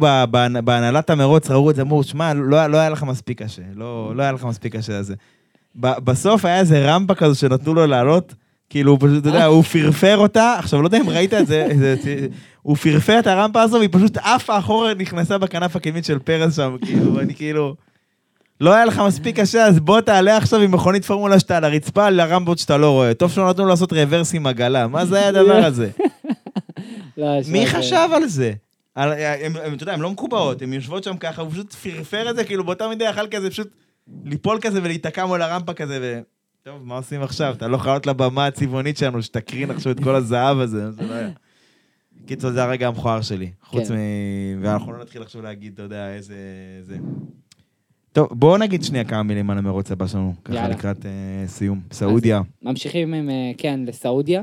בהנהלת המרוץ ראו את זה, אמרו, שמע, לא לא היה לך מספיק קשה, לא לא היה לך מספיק קשה לזה. ב- בסוף היה איזה רמפה כזו שנתנו לו לעלות, כאילו, הוא פשוט, אתה יודע, הוא פרפר אותה, עכשיו, לא יודע אם ראית את זה, זה- הוא פרפר את הרמפה הזו, והיא פשוט עפה אחורה, נכנסה בכנף הקדמית של פרס שם, כאילו, ואני כאילו... לא היה לך מספיק קשה, אז בוא תעלה עכשיו עם מכונית פורמולה שאתה על הרצפה, על הרמפות שאתה לא רואה. טוב שלא נתנו לעשות רוורס עם עגלה, מה זה היה הדבר הזה?
לא,
מי חשב על זה? הם, אתה יודע, הן לא מקובעות, הן יושבות שם ככה, הוא פשוט פרפר את זה, כאילו באותה מידה יכל כזה פשוט ליפול כזה ולהיתקע מול הרמפה כזה, ו... טוב, מה עושים עכשיו? אתה לא יכול לעלות לבמה הצבעונית שלנו, שתקרין עכשיו את כל הזהב הזה, זה לא היה. קיצור, זה הרגע המכוער שלי. חוץ
כן.
מ... ואנחנו לא נתחיל עכשיו להגיד, אתה יודע, איזה... טוב, בואו נגיד שנייה כמה מילים על המרוץ הבא שלנו, ככה. לקראת אה, סיום. סעודיה.
ממשיכים עם, אה, כן, לסעודיה,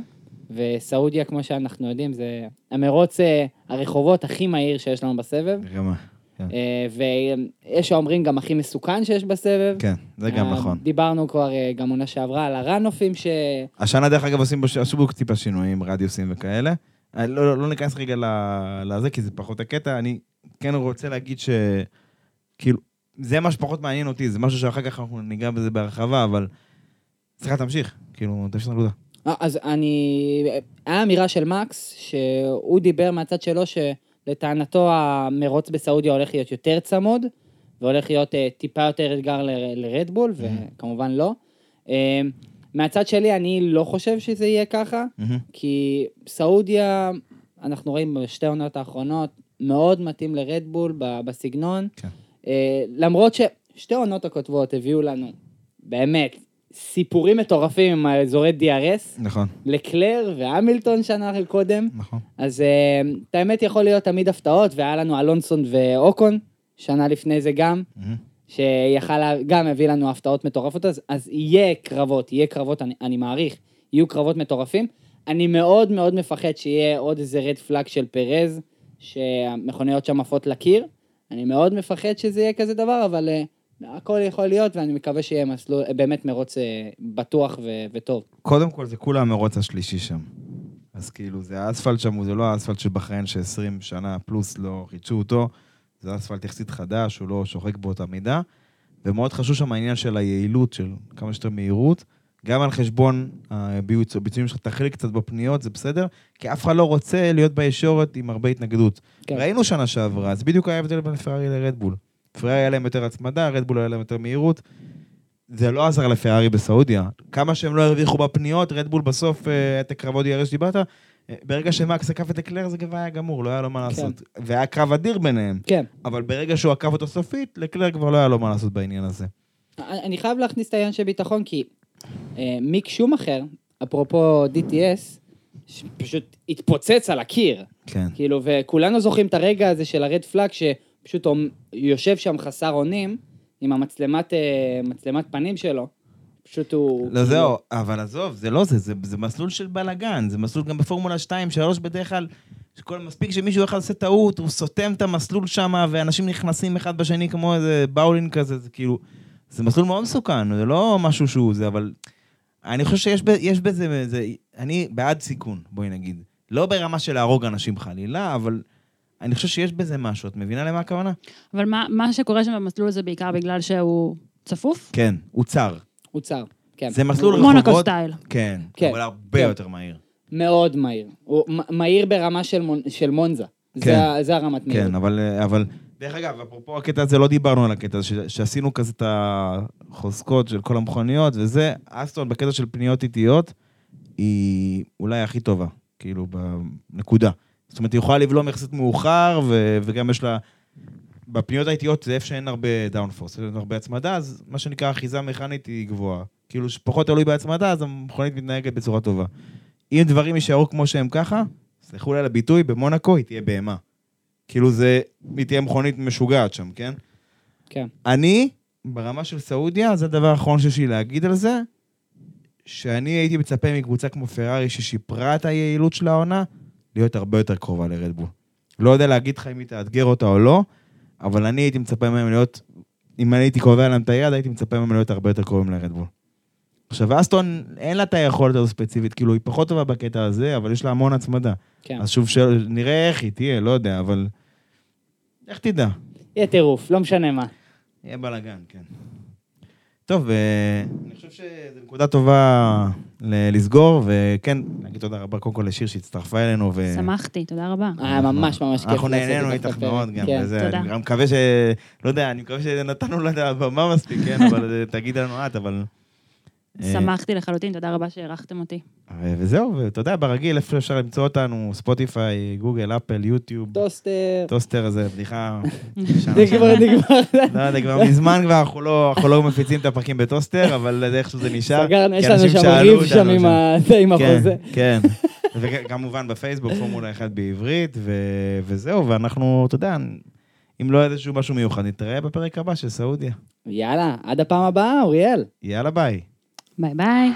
וסעודיה, כמו שאנחנו יודעים, זה המרוץ אה, הרחובות הכי מהיר שיש לנו בסבב,
רמה.
אה, ויש האומרים גם הכי מסוכן שיש בסבב.
כן, זה גם נכון.
דיברנו כבר גם עונה שעברה על הראנופים, ש...
השנה, דרך אגב, עושים בו, טיפה שינויים, רדיוסים וכאלה. לא, לא, לא ניכנס רגע לזה, כי זה פחות הקטע. אני כן רוצה להגיד ש... כאילו, זה מה שפחות מעניין אותי, זה משהו שאחר כך אנחנו ניגע בזה בהרחבה, אבל... סליחה, תמשיך. כאילו, תמשיך נקודה.
אה, אז אני... היה אמירה של מקס, שהוא דיבר מהצד שלו שלטענתו המרוץ בסעודיה הולך להיות יותר צמוד, והולך להיות אה, טיפה יותר אתגר ל- לרדבול, וכמובן לא. אה, מהצד שלי, אני לא חושב שזה יהיה ככה, כי סעודיה, אנחנו רואים בשתי העונות האחרונות, מאוד מתאים לרדבול בסגנון.
כן.
אה, למרות ששתי העונות הכותבות הביאו לנו, באמת, סיפורים מטורפים עם האזורי DRS,
נכון,
לקלר והמילטון שנה קודם,
נכון.
אז אה, את האמת יכול להיות תמיד הפתעות, והיה לנו אלונסון ואוקון, שנה לפני זה גם, שיכל, גם הביא לנו הפתעות מטורפות, אז, אז יהיה קרבות, יהיה קרבות, אני, אני מעריך, יהיו קרבות מטורפים. אני מאוד מאוד מפחד שיהיה עוד איזה רד פלאג של פרז, שהמכוניות שם עפות לקיר. אני מאוד מפחד שזה יהיה כזה דבר, אבל uh, הכל יכול להיות, ואני מקווה שיהיה מסלול, באמת מרוץ uh, בטוח ו- וטוב.
קודם כל, זה כולה המרוץ השלישי שם. אז כאילו, זה האספלט שם, זה לא האספלט של בחריין ש-20 שנה פלוס לא חידשו אותו, זה אספלט יחסית חדש, הוא לא שוחק באותה מידה. ומאוד חשוב שם העניין של היעילות, של כמה שיותר מהירות. גם על חשבון הביצועים שלך, תחליק קצת בפניות, זה בסדר, כי אף אחד לא רוצה להיות בישורת עם הרבה התנגדות.
כן.
ראינו שנה שעברה, זה בדיוק היה ההבדל בין פרארי לרדבול. פרארי היה להם יותר הצמדה, רדבול היה להם יותר מהירות. זה לא עזר לפרארי בסעודיה. כמה שהם לא הרוויחו בפניות, רדבול בסוף, אה, את הקרבות DRS שדיברת, אה, ברגע שמקס עקף את אקלר זה כבר היה גמור, לא היה לו מה לעשות. והיה קרב אדיר ביניהם.
כן.
אבל ברגע שהוא עקף אותו סופית, לקלר כבר לא היה לו מה לעשות בעניין הזה.
אני חייב להכניס את העניין של ביטחון, כי אה, מיק שומאחר, אפרופו DTS, פשוט התפוצץ על הקיר.
כן.
כאילו, וכולנו זוכרים את הרגע הזה של הרד פלאג, שפשוט עומ- יושב שם חסר אונים, עם המצלמת אה, מצלמת פנים שלו. פשוט הוא...
לא זהו, אבל עזוב, זה לא זה, זה, זה מסלול של בלאגן, זה מסלול גם בפורמולה 2, 3 בדרך כלל, שכל מספיק שמישהו אחד עושה טעות, הוא סותם את המסלול שם, ואנשים נכנסים אחד בשני כמו איזה באולין כזה, זה כאילו, זה מסלול מאוד מסוכן, זה לא משהו שהוא זה, אבל אני חושב שיש ב, יש בזה, זה, אני בעד סיכון, בואי נגיד. לא ברמה של להרוג אנשים חלילה, אבל אני חושב שיש בזה משהו, את מבינה למה הכוונה?
אבל מה, מה שקורה שם במסלול זה בעיקר בגלל שהוא צפוף?
כן, הוא צר.
הוא צר. כן.
זה מסלול רחובות.
מונקו סטייל.
כן,
כן,
אבל הרבה
כן.
יותר מהיר.
מאוד מהיר. הוא מהיר ברמה של, מונ... של מונזה.
כן.
זה, זה הרמת מהירות.
כן, אבל, אבל... דרך אגב, אפרופו הקטע הזה, לא דיברנו על הקטע הזה, שעשינו כזה את החוזקות של כל המכוניות, וזה, אסטון בקטע של פניות איטיות, היא אולי הכי טובה, כאילו, בנקודה. זאת אומרת, היא יכולה לבלום יחסית מאוחר, ו- וגם יש לה... בפניות האיטיות זה איפה שאין הרבה דאונפורס, אין הרבה הצמדה, אז מה שנקרא אחיזה מכנית היא גבוהה. כאילו, שפחות תלוי בהצמדה, אז המכונית מתנהגת בצורה טובה. אם דברים יישארו כמו שהם ככה, סלחו לי על הביטוי, במונאקו היא תהיה בהמה. כאילו זה, היא תהיה מכונית משוגעת שם, כן?
כן.
אני, ברמה של סעודיה, זה הדבר האחרון שיש לי להגיד על זה, שאני הייתי מצפה מקבוצה כמו פרארי ששיפרה את היעילות של העונה, להיות הרבה יותר קרובה לרדבול. לא יודע להגיד לך אם היא תאתגר אותה או לא, אבל אני הייתי מצפה מהם להיות, אם אני הייתי קובע להם את היד, הייתי מצפה מהם להיות הרבה יותר קרובים לרדבול. עכשיו, אסטון, אין לה את היכולת הזו ספציפית, כאילו, היא פחות טובה בקטע הזה, אבל יש לה המון הצמדה.
כן.
אז שוב, של... נראה איך היא תהיה, לא יודע, אבל... איך תדע?
יהיה טירוף, לא משנה מה.
יהיה בלאגן, כן. טוב, אה, אני חושב שזו נקודה טובה ל- לסגור, וכן, נגיד תודה רבה קודם כל לשיר שהצטרפה אלינו. ו...
שמחתי, תודה רבה.
היה ממש ממש כיף
אנחנו נהנינו
איתך.
מאוד גם,
כן.
וזה,
תודה.
אני גם מקווה ש... לא יודע, אני מקווה שנתנו לה את הבמה מספיק, כן, אבל אה, תגיד לנו את, אבל... אה,
שמחתי לחלוטין, תודה רבה שהערכתם אותי.
אה, וזהו, ואתה יודע, כרגיל, איפה אפשר למצוא אותנו, ספוטיפיי, גוגל, אפל, יוטיוב,
טוסטר.
טוסטר זה בדיחה.
זה כבר נגמר.
לא יודע, כבר מזמן כבר אנחנו לא, לא מפיצים את הפרקים בטוסטר, אבל זה איכשהו זה נשאר.
סגרנו, יש
כי
לנו
אנשים
שם ריב שם עם זה,
כן,
החוזה.
כן. וכמובן בפייסבוק, פורמולה 1 בעברית, ו- וזהו, ואנחנו, אתה יודע, אם לא איזשהו משהו מיוחד, נתראה בפרק הבא של סעודיה.
יאללה, עד הפעם הבאה, אוריאל.
יאללה ביי.
ביי ביי.